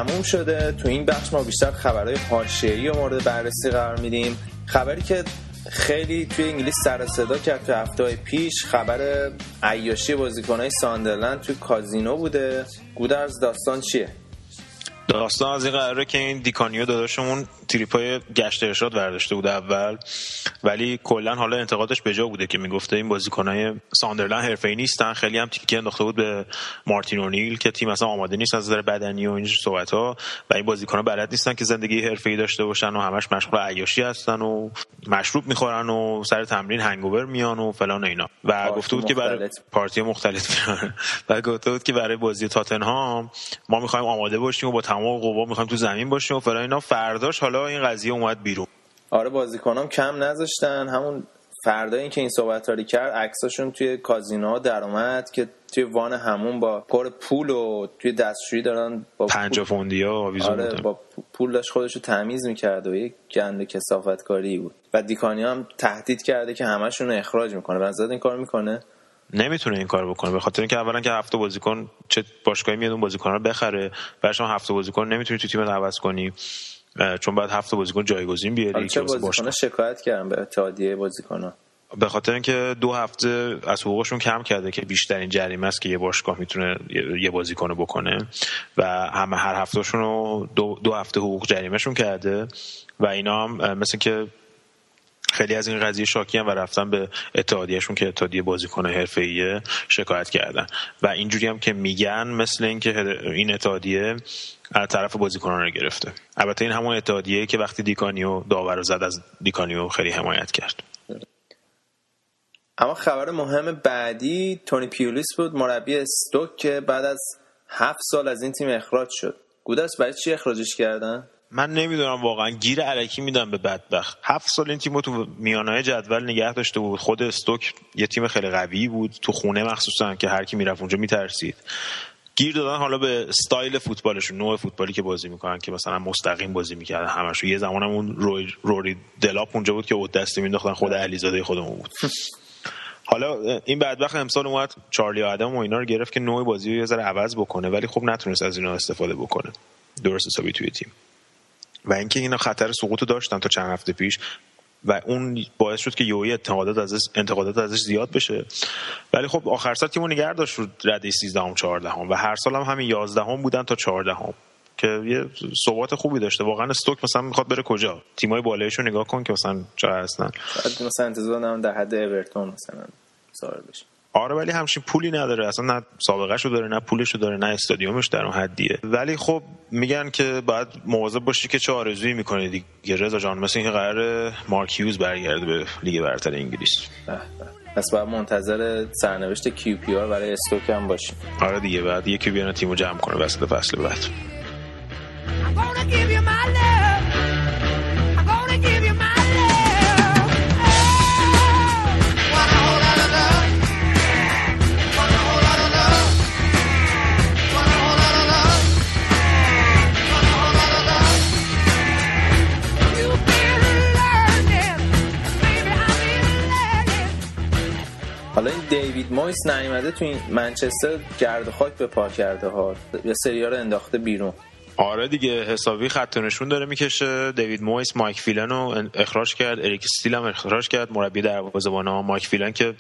Speaker 2: تموم شده. تو این بخش ما بیشتر خبرهای حاشیه‌ای رو مورد بررسی قرار میدیم. خبری که خیلی توی انگلیس سر صدا کرد تو هفته پیش خبر عیاشی بازیکنهای ساندرلند توی کازینو بوده. گودرز داستان چیه؟
Speaker 1: داستان از این قراره که این دیکانیو داداشمون تریپای گشت ارشاد برداشته بود اول ولی کلا حالا انتقادش به جا بوده که می‌گفته این بازیکنای ساندرلند حرفه‌ای نیستن خیلی هم تیکه انداخته بود به مارتین اونیل که تیم اصلا آماده نیست از نظر بدنی و اینجور صحبت ها و این بازیکن‌ها بلد نیستن که زندگی حرفه‌ای داشته باشن و همش مشغول عیاشی هستن و مشروب می‌خورن و سر تمرین هنگوور میان و فلان و اینا. و گفته بود که برای پارتی مختلف و گفته بود که برای بازی تاتنهام ما می‌خوایم آماده باشیم و با تمام قوا می‌خوایم تو زمین باشیم و فلان اینا. فرداش حالا این قضیه اومد بیرون.
Speaker 2: آره بازیکنام کم نذاشتن. همون فردا این که این صحبت رو کرد عکساشون توی کازینوها در اومد که توی وان همون با پر پول و توی دستشویی دارن با
Speaker 1: پنجا فوندی ها
Speaker 2: آره با پول داشت خودش رو تمیز می‌کرد و یک گند کسافت کاری بود. و دیکانی هم تهدید کرده که همشون رو اخراج می‌کنه. بنظرت این کار می‌کنه؟
Speaker 1: نمی‌تونه این کار بکنه. به خاطر اینکه اولا که هفته بازیکن چه باشگاهی میاد اون بازیکن رو بخره بعدش هفته بازیکن نمی‌تونی تو تیم عوض کنی. چون بعد هفته بازیکن جایگزین بیاری
Speaker 2: چه بازیکن شکایت کردن به اتحادیه بازیکن‌ها
Speaker 1: به خاطر اینکه دو هفته از حقوقشون کم کرده که بیشترین جریمه است که یه باشگاه می‌تونه یه بازیکن بکنه و همه هر هفتهشون رو دو, دو هفته حقوق جریمهشون کرده و اینا هم مثل که خیلی از این قضیه شاکی هم و رفتن به اتحادیهشون که اتحادیه بازیکن حرفه‌ایه شکایت کردن. و اینجوری هم که میگن مثل اینکه این اتحادیه از طرف بازیکنان رو گرفته. البته این همون اتحادیه که وقتی دیکانیو داور زد از دیکانیو خیلی حمایت کرد.
Speaker 2: اما خبر مهم بعدی تونی پیولیس بود مربی استوک که بعد از هفت سال از این تیم اخراج شد. گودرس برای چی اخراجش کردن؟
Speaker 1: من نمی‌دونم واقعا گیر علکی میدم به بدبخت. هفت سال این تیم تو میانه جدول نگه داشته بود. خود استوک یه تیم خیلی قوی بود. تو خونه مخصوصا که هر کی می‌رفت اونجا میترسید. گیر دادن حالا به استایل فوتبالشون نوع فوتبالی که بازی می‌کنن که مثلا مستقیم بازی می‌کردن همشون. یه زمانم اون روی روری دلاپ اونجا بود که اود دستی مینداختن خود علیزاده خودمون بود. حالا این بدبخت امسال اومد چارلی آدم و اینا رو گرفت که نوع بازی رو یه ذره عوض بکنه ولی خب نتونست از اینا استفاده بکنه. درست حسابی توی تیم. و اینکه اینا خطر سقوط داشتن تا چند هفته پیش و اون باعث شد که یوی انتقادات ازش انتقادات ازش زیاد بشه. ولی خب آخر سال تیمو نگه داشت رو رده 13 ام 14 ام و هر سال هم همین 11 ام بودن تا 14 ام که یه ثبات خوبی داشته. واقعا استوک مثلا می‌خواد بره کجا؟ تیمای بالایشو نگاه کن که مثلا چه هستن.
Speaker 2: مثلا انتظار دارم در حد اورتون مثلا ظاهر بشه.
Speaker 1: آره ولی همچین پولی نداره. اصلا نه سابقه شو داره نه پولشو داره نه استادیومش در اون حدیه. ولی خب میگن که باید مواظب باشی که چه آرزویی می‌کنه دیگه. رضا جان مثل اینکه قراره مارک هیوز برگرده به لیگ برتر انگلیس.
Speaker 2: پس باید منتظر سرنوشت کیو پی آر برای استوک هم باشیم.
Speaker 1: آره دیگه بعد یکی بیان تیمو جمع کنه وسط فصل بعد.
Speaker 2: دیوید مویس نیومده تو این منچستر گرد خاک به پا کرده ها. یه سریا رو انداخته بیرون.
Speaker 1: آره دیگه حسابی خط نشون داره می‌کشه. دیوید مویس مایک فیلن رو اخراج کرد. اریک استیل هم اخراج کرد. مربی دروازه‌بان ها مایک فیلن که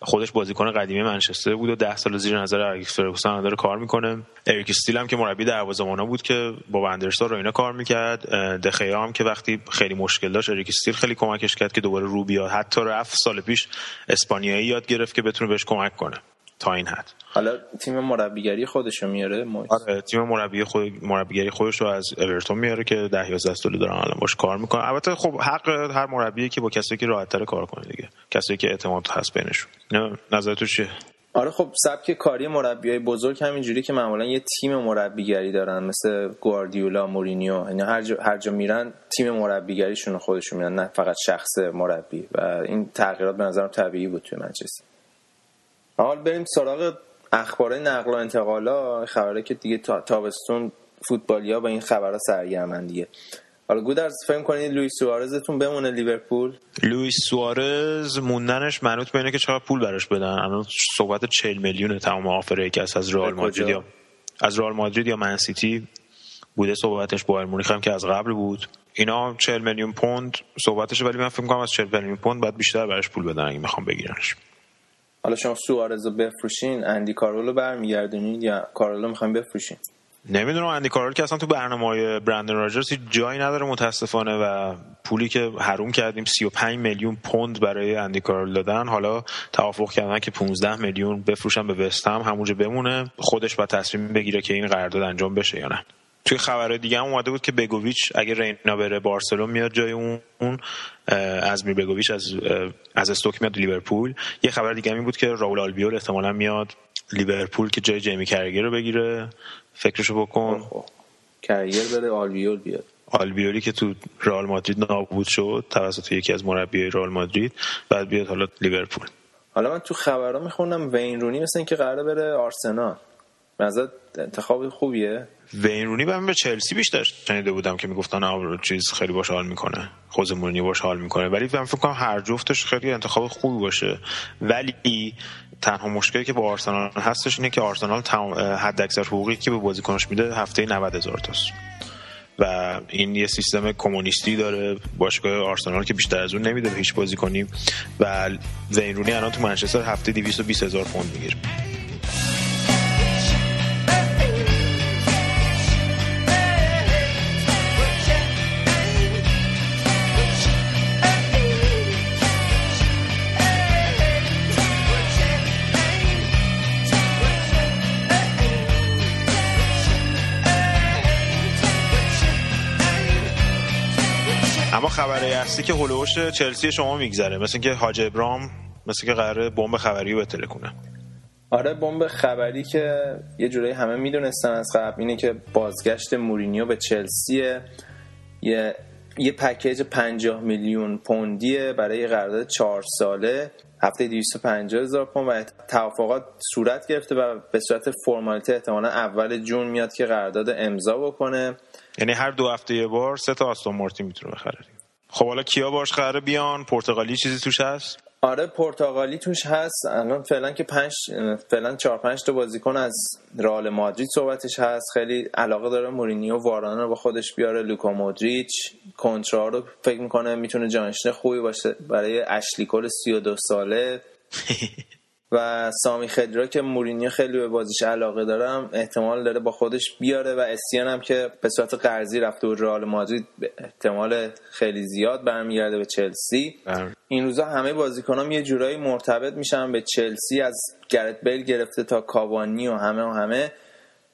Speaker 1: خودش بازیکن قدیمی منچستر بود و ده سال زیر نظر اریک فرگوسن داره کار می‌کنه. اریک استیل هم که مربی دروازه‌بان ها بود که با وندرسار و اینا کار می‌کرد. دخیا هم که وقتی خیلی مشکل داشت اریک استیل خیلی کمکش کرد که دوباره رو بیاد. حتی رفت سال پیش اسپانیایی یاد گرفت که بتونه بهش کمک کنه. تا این حد.
Speaker 2: حالا تیم مربیگری خودشو میاره
Speaker 1: آره تیم مربی خود مربیگری خودش رو از اورتون میاره که 10 11 ساله دارن الان باش کار می‌کنه البته خب حق هر مربی که با کسایی که راحت تر کار کنه دیگه. کسایی که اعتماد هست بینشون. نه نظر تو چیه؟
Speaker 2: آره خب سبک کاری مربیای بزرگ همینجوری که معمولا یه تیم مربیگری دارن مثل گواردیولا مورینیو یعنی هر جا, هر جا میرن تیم مربیگریشون خودشون میرن نه فقط شخص مربی. و این تغییرات به نظرم طبیعی بود توی منچستر. حال بریم سراغ اخبار نقل و انتقالا. خبره که دیگه تا تابستون فوتبالیا با این خبرها سرگرمن دیگه. حالا گودرز فکر کنید لوئیس سوارزتون بمونه لیورپول؟
Speaker 1: لوئیس سوارز موندنش منوط به اینه که چقدر پول براش بدن. الان صحبت 40 میلیون تمام آفری که از رئال مادرید یا از رئال مادرید یا منسیتی بوده صحبتش با مونیخ هم که از قبل بود. اینا 40 میلیون پوند صحبتش ولی من فکر کنم از 40 میلیون پوند بعد بیشتر براش پول بدن اگه می‌خوام بگیرنش.
Speaker 2: حالا شما سوارز رو بفروشین اندی کارولو برمیگردونید یا کارولو می‌خوایم بفروشین؟
Speaker 1: نمی‌دونم اندی کارول که اصلا تو برنامه های برندن راجرز جایی نداره متاسفانه و پولی که حروم کردیم 35 میلیون پوند برای اندی کارول دادن. حالا توافق کردن که 15 میلیون بفروشن به وستهم همونجا بمونه. خودش با تصمیم بگیره که این قرارداد انجام بشه یا نه. توی خبرهای دیگه هم اومده بود که بگوویچ اگه رینا بره بارسلون میاد جای اون از می بگوویچ از از استوک میاد لیورپول. یه خبر دیگه هم بود که راول آلبیول احتمالا میاد لیورپول که جای جیمی کرگر رو بگیره. فکرشو بکن.
Speaker 2: کرگر بره آلبیول بیاد.
Speaker 1: آلبیولی که تو رئال مادرید نابود شد توسط یکی از مربیای رئال مادرید بعد بیاد حالا لیورپول.
Speaker 2: حالا من تو خبرها میخوندم وین رونی مثل اینکه قراره بره آرسنال. نظر انتخاب خوبیه؟
Speaker 1: وین رونی من به چلسی بیشتر شنیده بودم که می‌گفتن چیز خیلی باش حال می‌کنه. خوز مورینیو باش حال می‌کنه. ولی من فکر کنم هر جفتش خیلی انتخاب خوبی باشه. ولی تنها مشکلی که با آرسنال هستش اینه که آرسنال حد اکثر حقوقی که به بازیکنش میده هفته 90 هزار تاست. و این یه سیستم کمونیستی داره. باشگاه آرسنال که بیشتر از اون نمیده هیچ بازیکنی. و وین رونی الان تو منچستر هفته 220 هزار پوند می‌گیره. اصلی که هلوش چلسی شما میگذره مثل اینکه حاج ابرام مثل که قراره بمب خبری رو بتله کنه.
Speaker 2: آره بمب خبری که یه جورایی همه می‌دونستن از قبل اینه که بازگشت مورینیو به چلسیه. یه یه پکیج 50 میلیون پوندیه برای قرارداد چهار ساله. هفته 250 هزار پوند و توافقات صورت گرفته و به صورت فرمالیته احتمالا اول جون میاد که قرارداد امضا بکنه.
Speaker 1: یعنی هر دو هفته یه بار سه تا آستون مارتین می‌تونه بخره. خب حالا کیا باش قراره بیان؟ پرتغالی چیزی توش هست؟
Speaker 2: آره پرتغالی توش هست. الان فعلا که پنج فعلا چهار پنج تا بازیکن از رئال مادرید صحبتش هست. خیلی علاقه داره مورینیو واران رو با خودش بیاره. لوکا مودریچ کنترا رو فکر می‌کنه می‌تونه جانشین خوبی باشه برای اشلیکول 32 ساله. و سامی خدرا که مورینیو خیلی به بازیش علاقه دارم احتمال داره با خودش بیاره و استیان هم که به صورت قرضی رفته و رئال مادرید احتمال خیلی زیاد برمیگرده به چلسی.
Speaker 1: بله.
Speaker 2: این روزا همه بازیکنان یه جورایی مرتبط میشن به چلسی از گرت بیل گرفته تا کاوانی و همه و همه.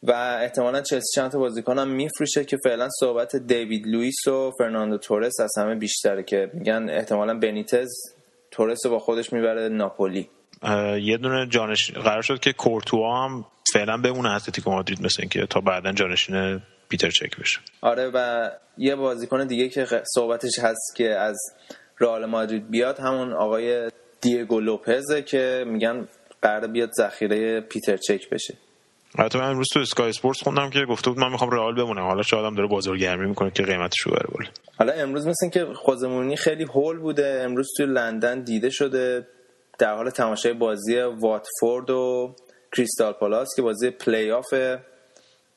Speaker 2: و احتمالا چلسی چند تا بازیکن هم میفروشه که فعلا صحبت دیوید لوئیس و فرناندو تورس از همه بیشتره که میگن احتمالا بنیتز تورس رو با خودش می‌بره ناپولی.
Speaker 1: یه دونه جانش قرار شد که کورتوا هم فعلا بمونه اتلتیکو مادرید مثل اینکه تا بعدا جانشین پیتر چک بشه.
Speaker 2: آره و یه بازیکن دیگه که صحبتش هست که از رئال مادرید بیاد همون آقای دیگو لوپزه که میگن قرار بیاد ذخیره پیتر چک بشه.
Speaker 1: البته من امروز تو اسکای اسپورتس خوندم که گفته بود من می‌خوام رئال بمونم. حالا شاید هم داره بازارگرمی می‌کنه که قیمتش رو بره بالا
Speaker 2: حالا امروز مثل که خوزمونی خیلی هول بوده امروز توی لندن دیده شده. در حال تماشای بازی واتفورد و کریستال پالاس که بازی پلی آف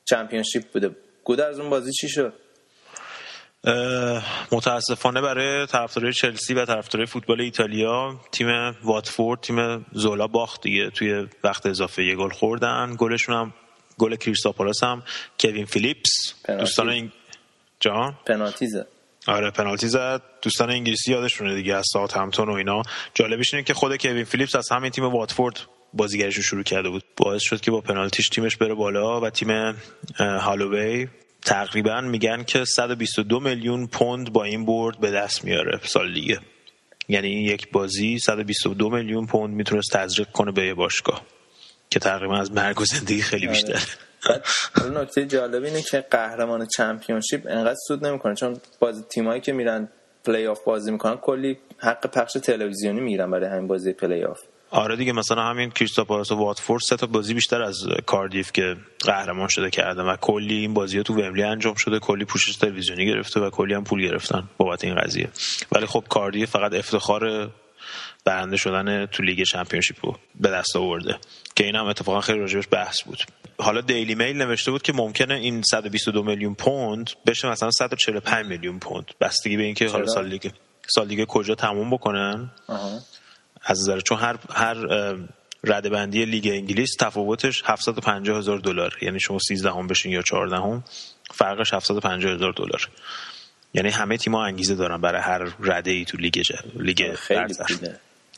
Speaker 2: چمپیونشیپ بوده. گوده از اون بازی چی شد؟
Speaker 1: متاسفانه برای طرفدارای چلسی و طرفدارای فوتبال ایتالیا تیم واتفورد تیم زولا باخت دیگه. توی وقت اضافه یه گل خوردن. گلشون هم گل کریستال پالاس هم کوین فیلیپس.
Speaker 2: پنالتی.
Speaker 1: دوستان این جان؟
Speaker 2: پنالتی زد
Speaker 1: آره پنالتی زد. دوستان انگلیسی یادشونه دیگه از ساوتهمپتون و اینا. جالبش اینه که خود کوین فیلیپس از همین تیم واتفورد بازیگریش رو شروع کرده بود. باعث شد که با پنالتیش تیمش بره بالا و تیم هالووی تقریبا میگن که 122 میلیون پوند با این برد به دست میاره سال دیگه. یعنی این یک بازی 122 میلیون پوند می‌تونست تزریق کنه به یه باشگاه که تقریبا از مرگ و زندگی خیلی بیشتره.
Speaker 2: حالا نکته جالب اینه که قهرمان چمپیونشیپ انقدر سود نمی‌کنه چون بازی تیمایی که میرن پلی آف بازی می‌کنن کلی حق پخش تلویزیونی می‌گیرن برای همین بازی پلی آف
Speaker 1: آره دیگه مثلا همین کریستال پالاس و واتفورد سه تا بازی بیشتر از کاردیف که قهرمان شده کردن و کلی این بازی ها تو ومبلی انجام شده کلی پوشش تلویزیونی گرفته و کلی هم پول گرفتن بابت این قضیه. ولی خب کاردیف فقط افتخار برنده شدن تو لیگ چمپیونشیپ رو به دست آورده که این هم اتفاقا خیلی راجبش بحث بود. حالا دیلی میل نوشته بود که ممکنه این 122 میلیون پوند بشه مثلا 145 میلیون پوند. بستگی به اینکه حالا؟ سال دیگه سال دیگه کجا تموم بکنن.
Speaker 2: آها.
Speaker 1: از نظر چون هر هر اه، رده بندی لیگ انگلیس تفاوتش 750 هزار دلار. یعنی شما 13 هم بشین یا 14 هم فرقش 750 هزار دلار. یعنی همه تیم‌ها انگیزه دارن برای هر رده ای تو لیگ لیگ
Speaker 2: خیلی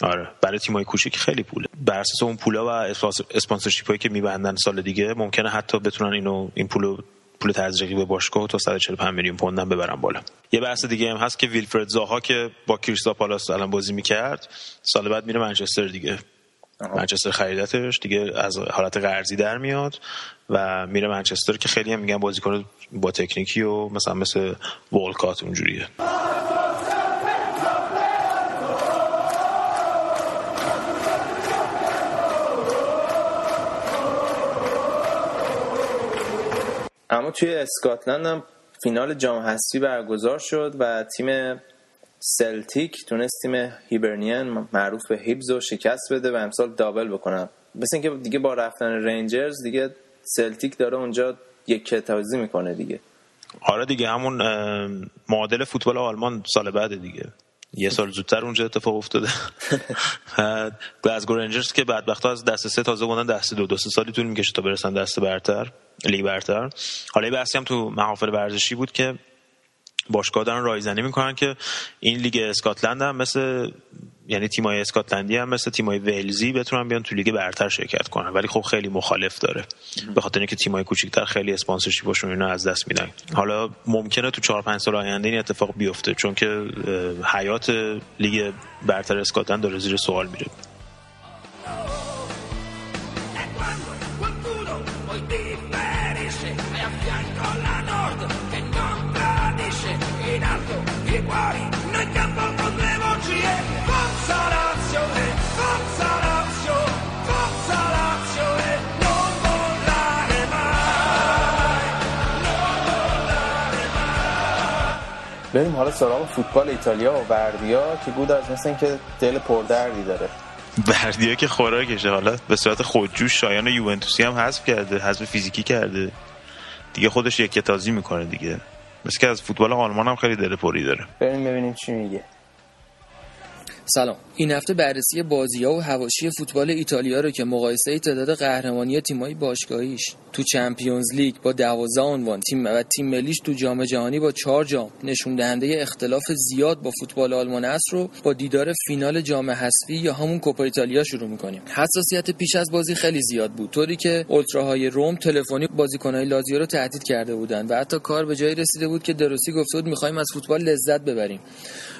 Speaker 1: آره. برای تیمای کوچیک خیلی پوله. بر اساس اون پولا و spons- sponsorship هایی که میبندن سال دیگه ممکنه حتی بتونن اینو این پولو پول تزریقی به باشگاه تا 145 میلیون پوند هم ببرن بالا. یه بحث دیگه هم هست که ویلفرد زاها که با کریستا پالاس الان بازی می‌کرد سال بعد میره منچستر دیگه. منچستر خریدتش دیگه از حالت قرضی در میاد و میره منچستر که خیلی هم میگن بازیکن با تکنیکی و مثلا مثل والکات اونجوریه.
Speaker 2: توی اسکاتلند هم فینال جام حذفی برگزار شد و تیم سلتیک تونست تیم هیبرنیان معروف به هیبز رو شکست بده و امسال دابل بکنن. مثل اینکه دیگه با رفتن رنجرز دیگه سلتیک داره اونجا یک کتازی می‌کنه دیگه.
Speaker 1: آره دیگه همون معادل فوتبال آلمان سال بعد دیگه. یه سال زودتر اونجا اتفاق افتاده. گلاسگو رنجرز که بدبخت از دست سه تازه بودن دست دو دو سه سالی طول می‌کشه تا برسن دست برتر لیگ برتر. حالا یه بحثی هم تو محافل ورزشی بود که باشگاه دارن رایزنی می‌کنن که این لیگ اسکاتلند هم مثل یعنی تیمای اسکاتلندی هم مثل تیمای ولزی بتونن بیان تو لیگ برتر شرکت کنن. ولی خب خیلی مخالف داره. به خاطر اینکه تیمای کوچیک‌تر خیلی sponsorship شون اینا از دست میدن. حالا ممکنه تو 4 5 سال آینده این اتفاق بیفته چون که حیات لیگ برتر اسکاتلند داره زیر سوال میره.
Speaker 2: بریم حالا سراغ فوتبال ایتالیا و وردیا که گودرز مثل اینکه دل پردردی داره.
Speaker 1: بردیا که خوراکشه. حالا به صورت خودجوش شایان یوونتوسی هم حذف کرده حذف فیزیکی کرده. دیگه خودش یک تازی می‌کنه دیگه. مثل که از فوتبال آلمان هم خیلی دل پری داره.
Speaker 2: بریم ببینیم چی میگه.
Speaker 8: سلام. این هفته بررسی بازی ها و هواشی فوتبال ایتالیا رو که مقایسه تعداد قهرمانی تیمای باشگاهیش تو چمپیونز لیگ با 12 عنوان تیم و تیم ملیش تو جام جهانی با 4 جام نشون دهنده اختلاف زیاد با فوتبال آلمان است رو با دیدار فینال جام حذفی یا همون کوپا ایتالیا شروع می‌کنیم. حساسیت پیش از بازی خیلی زیاد بود طوری که اولتراهای روم تلفنی بازیکنهای لازیو رو تهدید کرده بودند و حتی کار به جایی رسیده بود که دروسی گفته بود می‌خوایم از فوتبال لذت ببریم.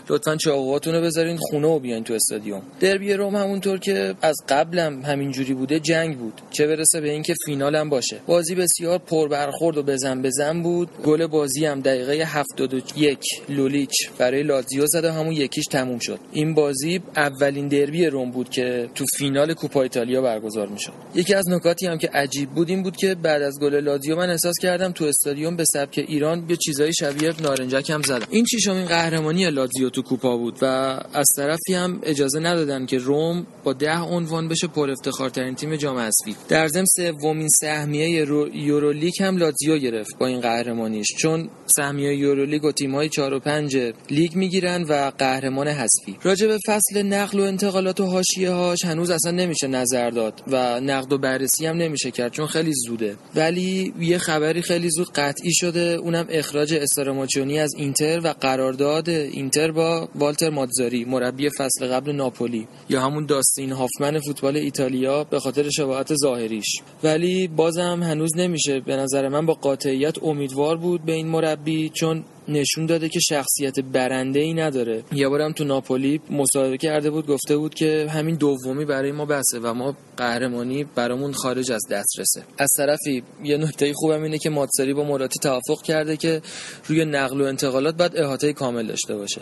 Speaker 8: لطفا چاقوهاتون رو بذارین خونه و بیاین تو استادیوم. دربی روم همونطور که از قبلم همینجوری بوده جنگ بود. چه برسه به اینکه فینال هم باشه. بازی بسیار پربرخورد و بزن بزن بود. گل بازی هم دقیقه 71 لولیچ برای لاتزیو زد و همون یکیش تموم شد. این بازی اولین دربی روم بود که تو فینال کوپا ایتالیا برگزار می‌شد. یکی از نکاتی هم که عجیب بود این بود که بعد از گل لاتزیو من احساس کردم تو استادیوم به سبک ایران یه چیزای شبیه نارنجک هم زدم. این چیشمین قهرمانی لاتزیو تو کوپا بود و از طرفی هم اجازه ندادن که روم با ده عنوان بشه پر افتخارترین تیم جام حذفی در ضمن سومین سهمیه یورو... یورولیگ هم لاتزیو گرفت با این قهرمانیش چون سهمیه یورولیگ و تیم‌های 4 و 5 لیگ می‌گیرن و قهرمان حذفی. راجع به فصل نقل و انتقالات و حاشیه هاش هنوز اصلا نمیشه نظر داد و نقد و بررسی هم نمیشه کرد چون خیلی زوده. ولی یه خبری خیلی زود قطعی شده اونم اخراج استراماچونی از اینتر و قرارداد اینتر با والتر ماتزاری مربی فصل قبل ناپولی یا همون داستین هافمن فوتبال ایتالیا به خاطر شباهت ظاهریش. ولی بازم هنوز نمیشه. به نظر من با قاطعیت امیدوار بود به این مربی چون نشون داده که شخصیت برنده ای نداره. یه بارم تو ناپولی مصاحبه کرده بود گفته بود که همین دومی برای ما بسه و ما قهرمانی برامون خارج از دسترسه. از طرفی یه نکته خوبم اینه که ماتسری با مراتی توافق کرده که روی نقل و انتقالات بعد احاطه کامل داشته باشه.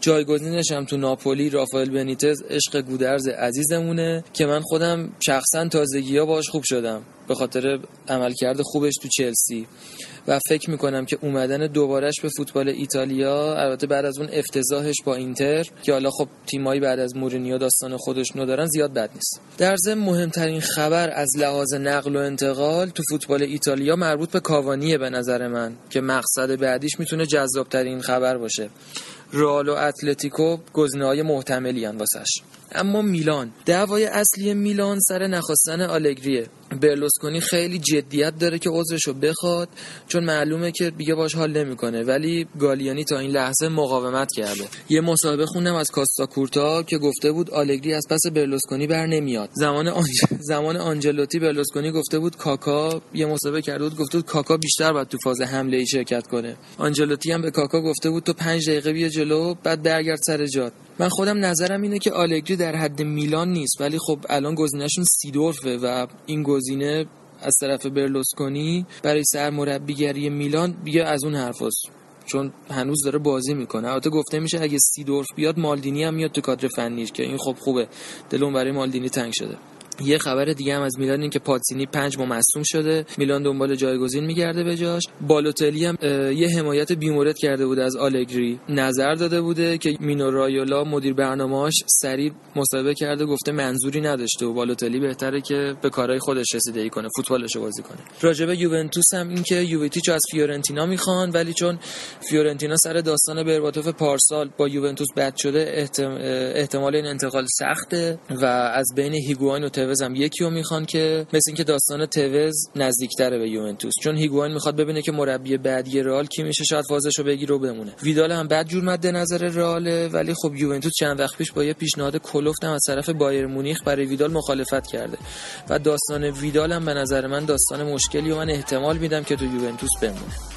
Speaker 8: جایگزینش هم تو ناپولی رافائل بنیتز عشق گودرز عزیزمونه که من خودم شخصا تازگی ها باش خوب شدم. به خاطر عملکرد خوبش تو چلسی. و فکر می‌کنم که اومدن دوبارش به فوتبال ایتالیا البته بعد از اون افتضاحش با اینتر که حالا خب تیمایی بعد از مورینیو داستان خودشونو دارن زیاد بد نیست. در ضمن مهمترین خبر از لحاظ نقل و انتقال تو فوتبال ایتالیا مربوط به کاوانیه به نظر من که مقصد بعدیش می‌تونه جذابترین خبر باشه. رئال و اتلتیکو گزینه‌های محتملی ان واسش. اما میلان دعوای اصلی میلان سر نخواستن آلگریه. برلوسکونی خیلی جدیت داره که عذرشو بخواد چون معلومه که دیگه باش حال نمی‌کنه. ولی گالیانی تا این لحظه مقاومت کرده. یه مصاحبه خوندم از کاستا کورتا که گفته بود آلگری از پس برلوسکونی بر نمیاد زمان آنج... زمان آنجلوتی برلوسکونی گفته بود کاکا یه مصاحبه کرده بود گفته بود کاکا بیشتر باید تو فاز حمله ای شرکت کنه. آنجلوتی هم به کاکا گفته بود تو پنج دقیقه بیا جلو بعد برگرد سر جات. من خودم نظرم اینه که آلگری در حد میلان نیست ولی خب الان گزینهشون سیدورفه و این گزینه از طرف برلوسکونی برای سرمربیگری میلان بیا از اون حرفاست چون هنوز داره بازی می‌کنه. البته گفته میشه اگه سیدورف بیاد مالدینی هم میاد تو کادر فنیش که این خب خوبه. دلون برای مالدینی تنگ شده. یه خبر دیگه هم از میلان این که پاتسینی پنج ماه مصدوم شده. میلان دنبال جایگزین میگرده به جاش. بالوتلی هم یه حمایت بیمورد کرده بوده از آلگری. نظر داده بوده که مینو رایولا مدیر برنامه‌اش سریع مصاحبه کرده گفته منظوری نداشته و بالوتلی بهتره که به کارهای خودش رسیدگی کنه فوتبالش بازی کنه. راجب یوونتوس هم این که یووتیچ از فیورنتینا می‌خوان ولی چون فیورنتینا سر داستان برباتوف پارسال با یوونتوس بد شده احتمال این انتقال سخته و از بین هیگواین و توز هم یکی رو می‌خوان که مثل اینکه داستان توز نزدیکتره به یوونتوس. چون هیگواین می‌خواد ببینه که مربی بعدی رئال کی میشه شاید فازشو بگیره و بمونه. ویدال هم بدجور مد نظر رئال ولی خب یوونتوس چند وقت پیش با یه پیشنهاد کلفت از طرف بایر مونیخ برای ویدال مخالفت کرده. و داستان ویدال هم به نظر من داستان مشکلی و من احتمال میدم که تو یوونتوس بمونه.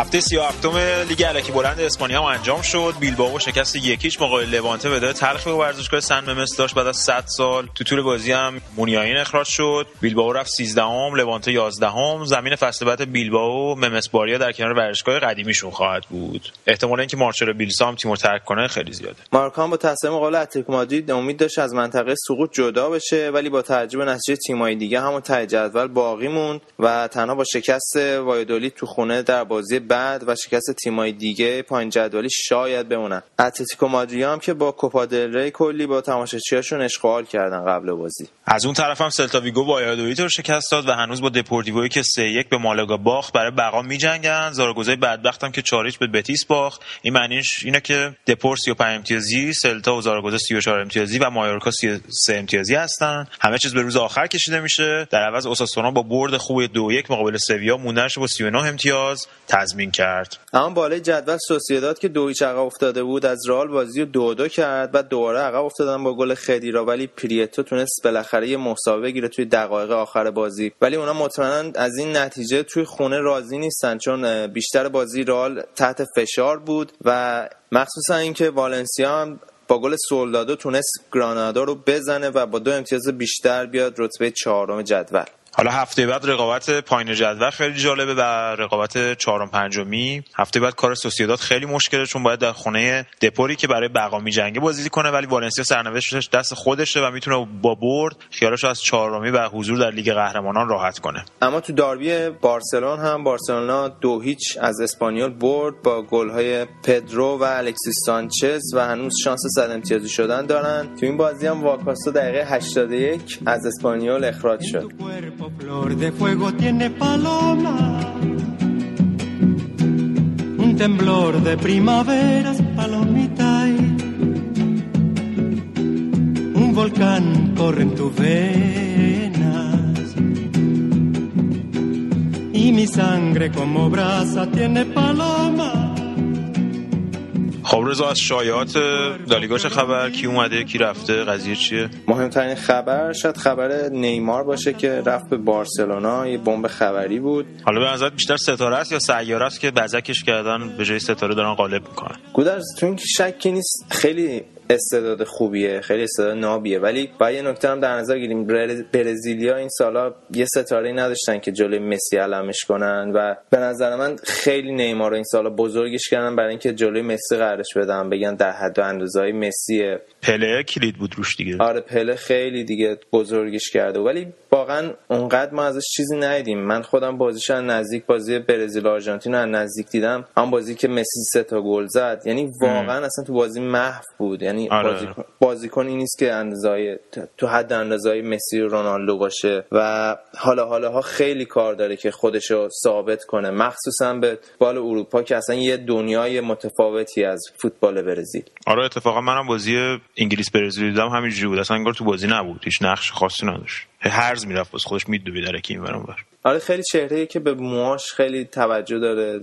Speaker 1: هفته 37 لیگ الکی بلند اسپانیا هم انجام شد. بیلبائو شکست یکیچ مقابل لوانته ودای تلخی به ورزشگاه سن ممس داشت بعد از 100 سال. تو طول بازی هم مونیاین اخراج شد. بیلبائو رفت 13 ام لوانته 11 ام زمین فصل بعد بیلبائو ممس باریا در کنار ورزشگاه قدیمیشون خواهد بود. احتمال اینکه مارچلو بیلسا هم تیمو ترک کنه خیلی زیاده.
Speaker 2: مایورکا با تسلیم مقابل اتلتیکو مادرید امید داشت از منطقه سقوط جدا بشه ولی با توجه به نتیجه تیم‌های دیگه همون ته جدول باقی موند و تنها با شکست وایادولید تو خونه در بازی بعد و شکست تیم‌های دیگه پایین جدولی شاید بمونن. اتلتیکو مادرید هم که با کوپا دل ری کلی با تماشاچیاشون عشق و حال کردن قبل بازی.
Speaker 1: از اون طرف هم سلتا ویگو وایادولید رو شکست داد و هنوز با دپورتیوی که 3 1 به مالاگا باخت برای بقا میجنگن. زاراگوزای بدبختم که چار هیچ به بتیس باخت. این معنیش اینه که دپور 35 امتیازی سلتا و زاراگوزا 34 امتیازی و مایورکا 33 امتیازی هستن. همه چیز به روز آخر کشیده میشه. در عوض اوساسونا با برد خوب 2 1 مقابل سویا موندنش با 39 امتیاز. تضمین کرد.
Speaker 2: اما بالای جدول سوسییداد که دو هیچ عقب افتاده بود از رئال بازی رو دو دو کرد و دوباره عقب افتادن با گل خدیرا. ولی پریتو تونست بالاخره یه مساوی بگیره توی دقایق آخر بازی. ولی اونا مطمئنا از این نتیجه توی خونه راضی نیستن چون بیشتر بازی رئال تحت فشار بود و مخصوصا اینکه والنسیا هم با گل سولدادو تونست گرانادا رو بزنه و با دو امتیاز بیشتر بیاد رتبه چهارم جدول.
Speaker 1: حالا هفته بعد رقابت پایین جدول خیلی جالبه و رقابت چهارم پنجمی. هفته بعد کار سوسییداد خیلی مشکله چون باید در خونه دپوری که برای بقا میجنگه بازی کنه ولی والنسیا سرنوشتش دست خودشه و می‌تونه با برد خیالش از چهارمی و حضور در لیگ قهرمانان راحت کنه.
Speaker 2: اما تو داربی بارسلون هم بارسلونا دو هیچ از اسپانیول برد با گل‌های پدرو و الکسیس سانچز و هنوز شانس صد امتیازی شدن دارن. تو این بازی هم واکاستا دقیقه 81 از اسپانیول اخراج شد.
Speaker 9: Flor de fuego tiene paloma. Un temblor de primaveras, palomita. Un volcán corre en tus venas. Y mi sangre como brasa tiene paloma.
Speaker 1: خب رضا از شایعات لالیگا چه خبر کی اومده کی رفته قضیه چیه؟
Speaker 2: مهمترین خبر شاید خبر نیمار باشه که رفت به بارسلونا یه بمب خبری بود.
Speaker 1: حالا به نظرت بیشتر ستاره است یا سیاره است که بزکش کردن به جای ستاره دارن غالب می‌کنن؟
Speaker 2: گودرز تو این شکی نیست خیلی استعداد خوبیه خیلی استعداد نابیه. ولی با یه نکته هم در نظر گیریم برزیلیا این سالا یه ستاره نداشتن که جلوی مسی علمش کنن و به نظر من خیلی نیمار این سالا بزرگش کردن برای اینکه جلوی مسی قرارش بدن. بگن در حد و اندازه مسی
Speaker 1: پله کلید بود روش دیگه.
Speaker 2: آره پله خیلی دیگه بزرگش کرده ولی واقعا اونقدر ما ازش چیزی ندیدیم. من خودم بازیش نزدیک بازی برزیل آرژانتین رو نزدیک دیدم. هم بازی که مسی سه تا گل زد یعنی واقعا ام. اصلا تو بازی محو بود. یعنی
Speaker 1: آره.
Speaker 2: بازیکن بازیکنی نیست که اندازه تو حد اندازه مسی و رونالدو باشه. و حالا حالا ها خیلی کار داره که خودش رو ثابت کنه. مخصوصا به فوتبال اروپا که اصلا یه دنیای متفاوتی از فوتبال برزیل.
Speaker 1: آره اتفاقا منم بازی انگلیس برزیل دیدم همینجوری بود. اصلا انگار تو بازی نبود. هیچ نقش خاصی نداشت. هرز می‌رفت بس خودش میدوید در این برام بر
Speaker 2: آره خیلی چهره که به موهاش خیلی توجه داره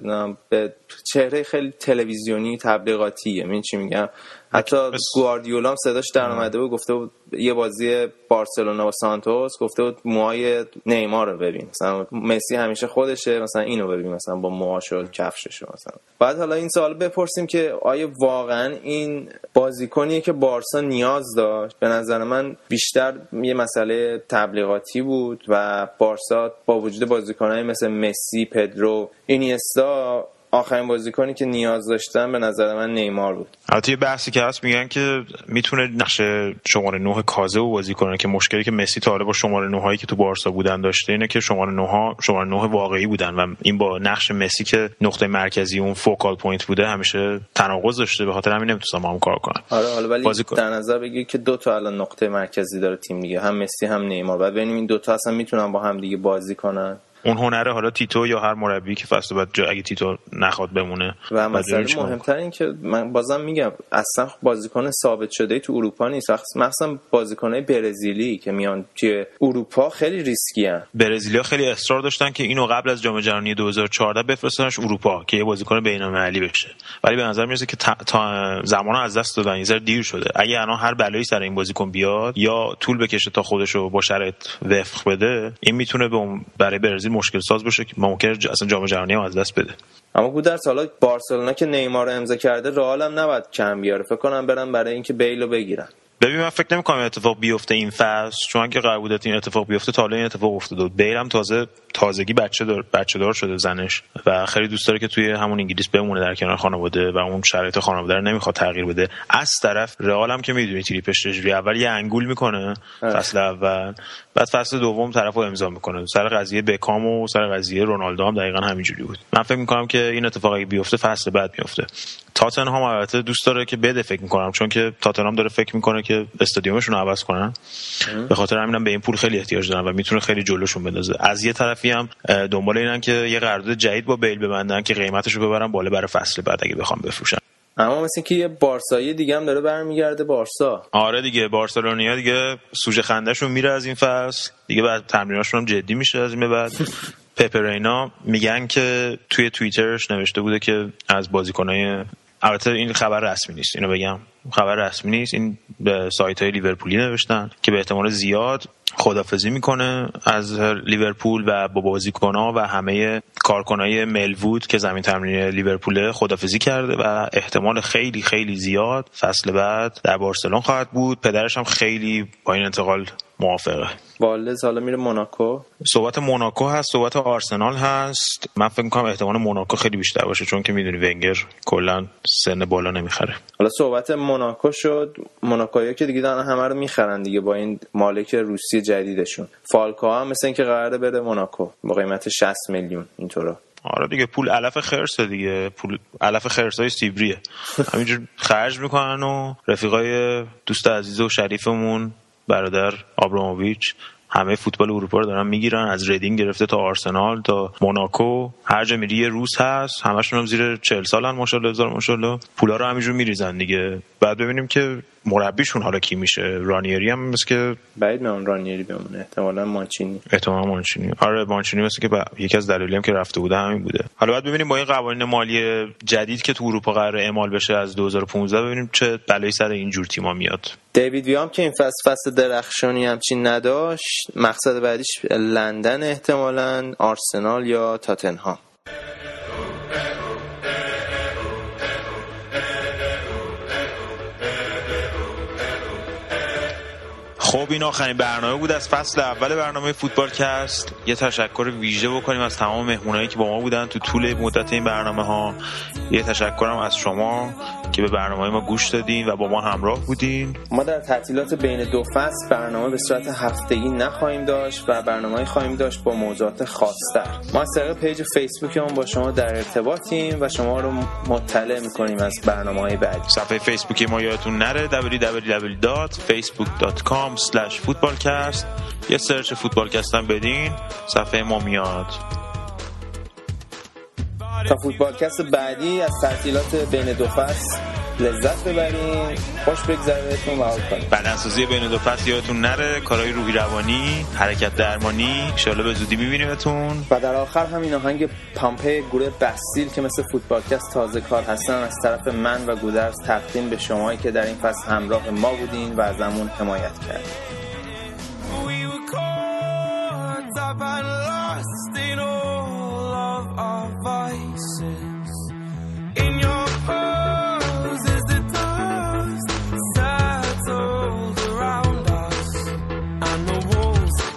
Speaker 2: به چهره خیلی تلویزیونی تبلیغاتی یعنی چی میگم؟ حتی گواردیولا هم صداش در اومده بود گفته بود یه بازی بارسلونا و سانتوس گفته بود موهای نیمار رو ببین. مثلا مسی همیشه خودشه مثلا اینو ببین مثلا با موهاش و کفشش مثلا. بعد حالا این سوال بپرسیم که آیا واقعا این بازیکنیه که بارسا نیاز داشت؟ به نظر من بیشتر یه مسئله تبلیغاتی بود و بارسا با وجود بازیکنایی مثل مسی پدرو اینیستا آخرین بازیکنی که نیاز داشتن به نظر من نیمار بود.
Speaker 1: البته یه بحثی که هست میگن که می‌تونه نقش شماره 9 کاذب رو بازی کنه که مشکلی که مسی تا با شماره 9 هایی که تو بارسا بودن داشته اینه که شماره 9 ها شماره 9 واقعی بودن و این با نقش مسی که نقطه مرکزی اون focal point بوده همیشه تناقض داشته به خاطر همین نمی‌تونن با هم کار کنن.
Speaker 2: آره حالا ولی بازی در نظر بگیر که دو تا الان نقطه مرکزی داره تیم دیگه هم مسی هم نیمار. بعد ببینیم این دو تا اصلا می‌تونن با هم دیگه بازی کنن؟
Speaker 1: اون هنره حالا تیتو یا هر مربی که فصل بعد جا اگه تیتو نخواد بمونه
Speaker 2: و مسئله مهمتر این که من بازم میگم اصلا بازیکن ثابت شده تو اروپا نیست. مثلا بازیکنای برزیلی که میان توی اروپا خیلی ریسکی ان
Speaker 1: برزیلیا خیلی اصرار داشتن که اینو قبل از جام جهانی 2014 بفرستنش اروپا که یه بازیکن بین‌المللی بشه. ولی به نظر می‌رسه که تا زمان از دست دادن یه دیر شده. اگه الان هر بلایی سر این بازیکن بیاد یا طول بکشه تا خودشو با شرایط وفق بده این می‌تونه به برای برزیل برزیل مشکل ساز باشه که ممکنه ج- اصلا جام جهانی هم از دست بده.
Speaker 2: اما گودرز حالا بارسلونا که نیمار امضا کرده رئال هم نباید کم بیاره. فکر کنم برن برای اینکه بیل رو بگیرن.
Speaker 1: ببین من فکر نمی‌کنم اتفاق بیفته این فصل چون که قرار بود این اتفاق بیفته تا این اتفاق افتاده بود. بیل هم تازه تازگی بچه دار بچه دار شده زنش و خیلی دوست داره که توی همون انگلیس بمونه در کنار خانواده و اون شرایط خانواده رو نمی‌خواد تغییر بده. از طرف رئال هم که می‌دونی تریپش چجوری اول یه انگول می‌کنه فصل اول بعد فصل دوم طرفو امضا می‌کنه. سر قضیه بکام و سر قضیه رونالدو هم دقیقا همینجوری بود. من فکر می‌کنم که این اتفاق اگه بیفته فصل بعد میفته تاتنهام البته دوست داره که بده فکر می‌کنم. چون که تاتنهام داره فکر می‌کنه که استادیومشون رو عوض کنن. به خاطر همینم به این پول خیلی احتیاج دارن و می‌تونه خیلی جلوشون بندازه. از یه طرفی هم دنبال اینن که یه قرارداد جدید با بیل ببندن که قیمتش رو ببرن بالا برای فصل بعد اگه بخوام بفروشن.
Speaker 2: اما مثل اینکه یه بارسایی دیگه هم داره برمیگرده بارسا.
Speaker 1: آره دیگه بارسلونیا دیگه سوژه خندهشون میره از این فصل. دیگه بعد تمریناشون هم جدی میشه از این به بعد. پپرینا میگن که توی توییترش نوشته بوده که از بازیکنای البته این خبر رسمی نیست اینو بگم. خبر رسمی نیست. این به سایت های لیورپولی نوشتن که به احتمال زیاد خدافزی می‌کنه از لیورپول و با بازیکنها و همه کارکنای ملوود که زمین تمرین لیورپول خدافزی کرده و احتمال خیلی خیلی زیاد فصل بعد در بارسلون خواهد بود. پدرش هم خیلی با این انتقال موافقه.
Speaker 2: والدز حالا میره موناکو.
Speaker 1: صحبت موناکو هست صحبت آرسنال هست. من فکر می‌کنم احتمال موناکو خیلی بیشتر باشه چون که می‌دونی ونگر کلا سن بالا نمی‌خره.
Speaker 2: حالا صحبت موناکو شد. موناکویا که دیگه دارن همه رو می‌خرن دیگه با این مالک روسی جدیدشون. فالکو هم مثل اینکه قراره بره موناکو با قیمت 60 میلیون اینطورا
Speaker 1: آره دیگه پول علف خرسه دیگه. پول علف خرس های سیبریه. همینجور خرج می‌کنن و رفیقای دوست عزیز و شریفمون برادر آبراموویچ همه فوتبال اروپا رو دارن می‌گیرن از ریدینگ گرفته تا آرسنال تا موناکو. هر جا میری یه روس هست همشون هم زیر 40 سالن ماشاءالله هزار ماشاءالله. پولا رو همینجور میریزن دیگه. بعد ببینیم که مربیشون حالا کی میشه؟ رانیری هم مثل که
Speaker 2: بعید میان رانیری بمونه. احتمالا مانچینی.
Speaker 1: احتمال مانچینی. آره مانچینی مثل که با... یکی از دلایلی هم که رفته بوده همین بوده. حالا بعد ببینیم با این قوانین مالی جدید که تو اروپا قرار اعمال بشه از 2015 ببینیم چه بلایی سر این جور تیما میاد.
Speaker 2: دیوید ویام که این فصل فصل درخشانی همچین نداشت. مقصد بعدیش لندن احتمالا آرسنال یا تاتنهام.
Speaker 1: خب این آخرین برنامه بود. از فصل اول برنامه فوتبال کست. یه تشکر ویژه بکنیم از تمام مهمونایی که با ما بودن تو طول مدت این برنامه ها یه تشکرم از شما که به برنامه ما گوش دادین و با ما همراه بودین.
Speaker 2: ما در تعطیلات بین دو فصل برنامه به صورت هفتگی نخواهیم داشت و برنامه خواهیم داشت با موضوعات خاصتر. ما از طریق page فیسبوکمون با شما در ارتباطیم و شما رو مطلع می‌کنیم از برنامه های بعدی.
Speaker 1: صفحه فیسبوکی ما یادتون نره www.facebook.com footballcast. یه search فوتبالکست هم بدین صفحه ما میاد.
Speaker 2: تا فوتبالکست بعدی از تعطیلات بین دو فصل. لذت ببرین خوش بگذره بهتون و حال کنید
Speaker 1: بدنسازی بین دو فصل یادتون نره. کارهای روحی روانی حرکت درمانی انشالله به زودی میبینیمتون
Speaker 2: و در آخر همین آهنگ پامپه گروه بستیل که مثل فوتبالکست تازه کار هستن از طرف من و گودرز تقدیم به شمایی که در این فصل همراه ما بودین و ازمون حمایت کردین
Speaker 10: up and lost in all of our vices. In your poses,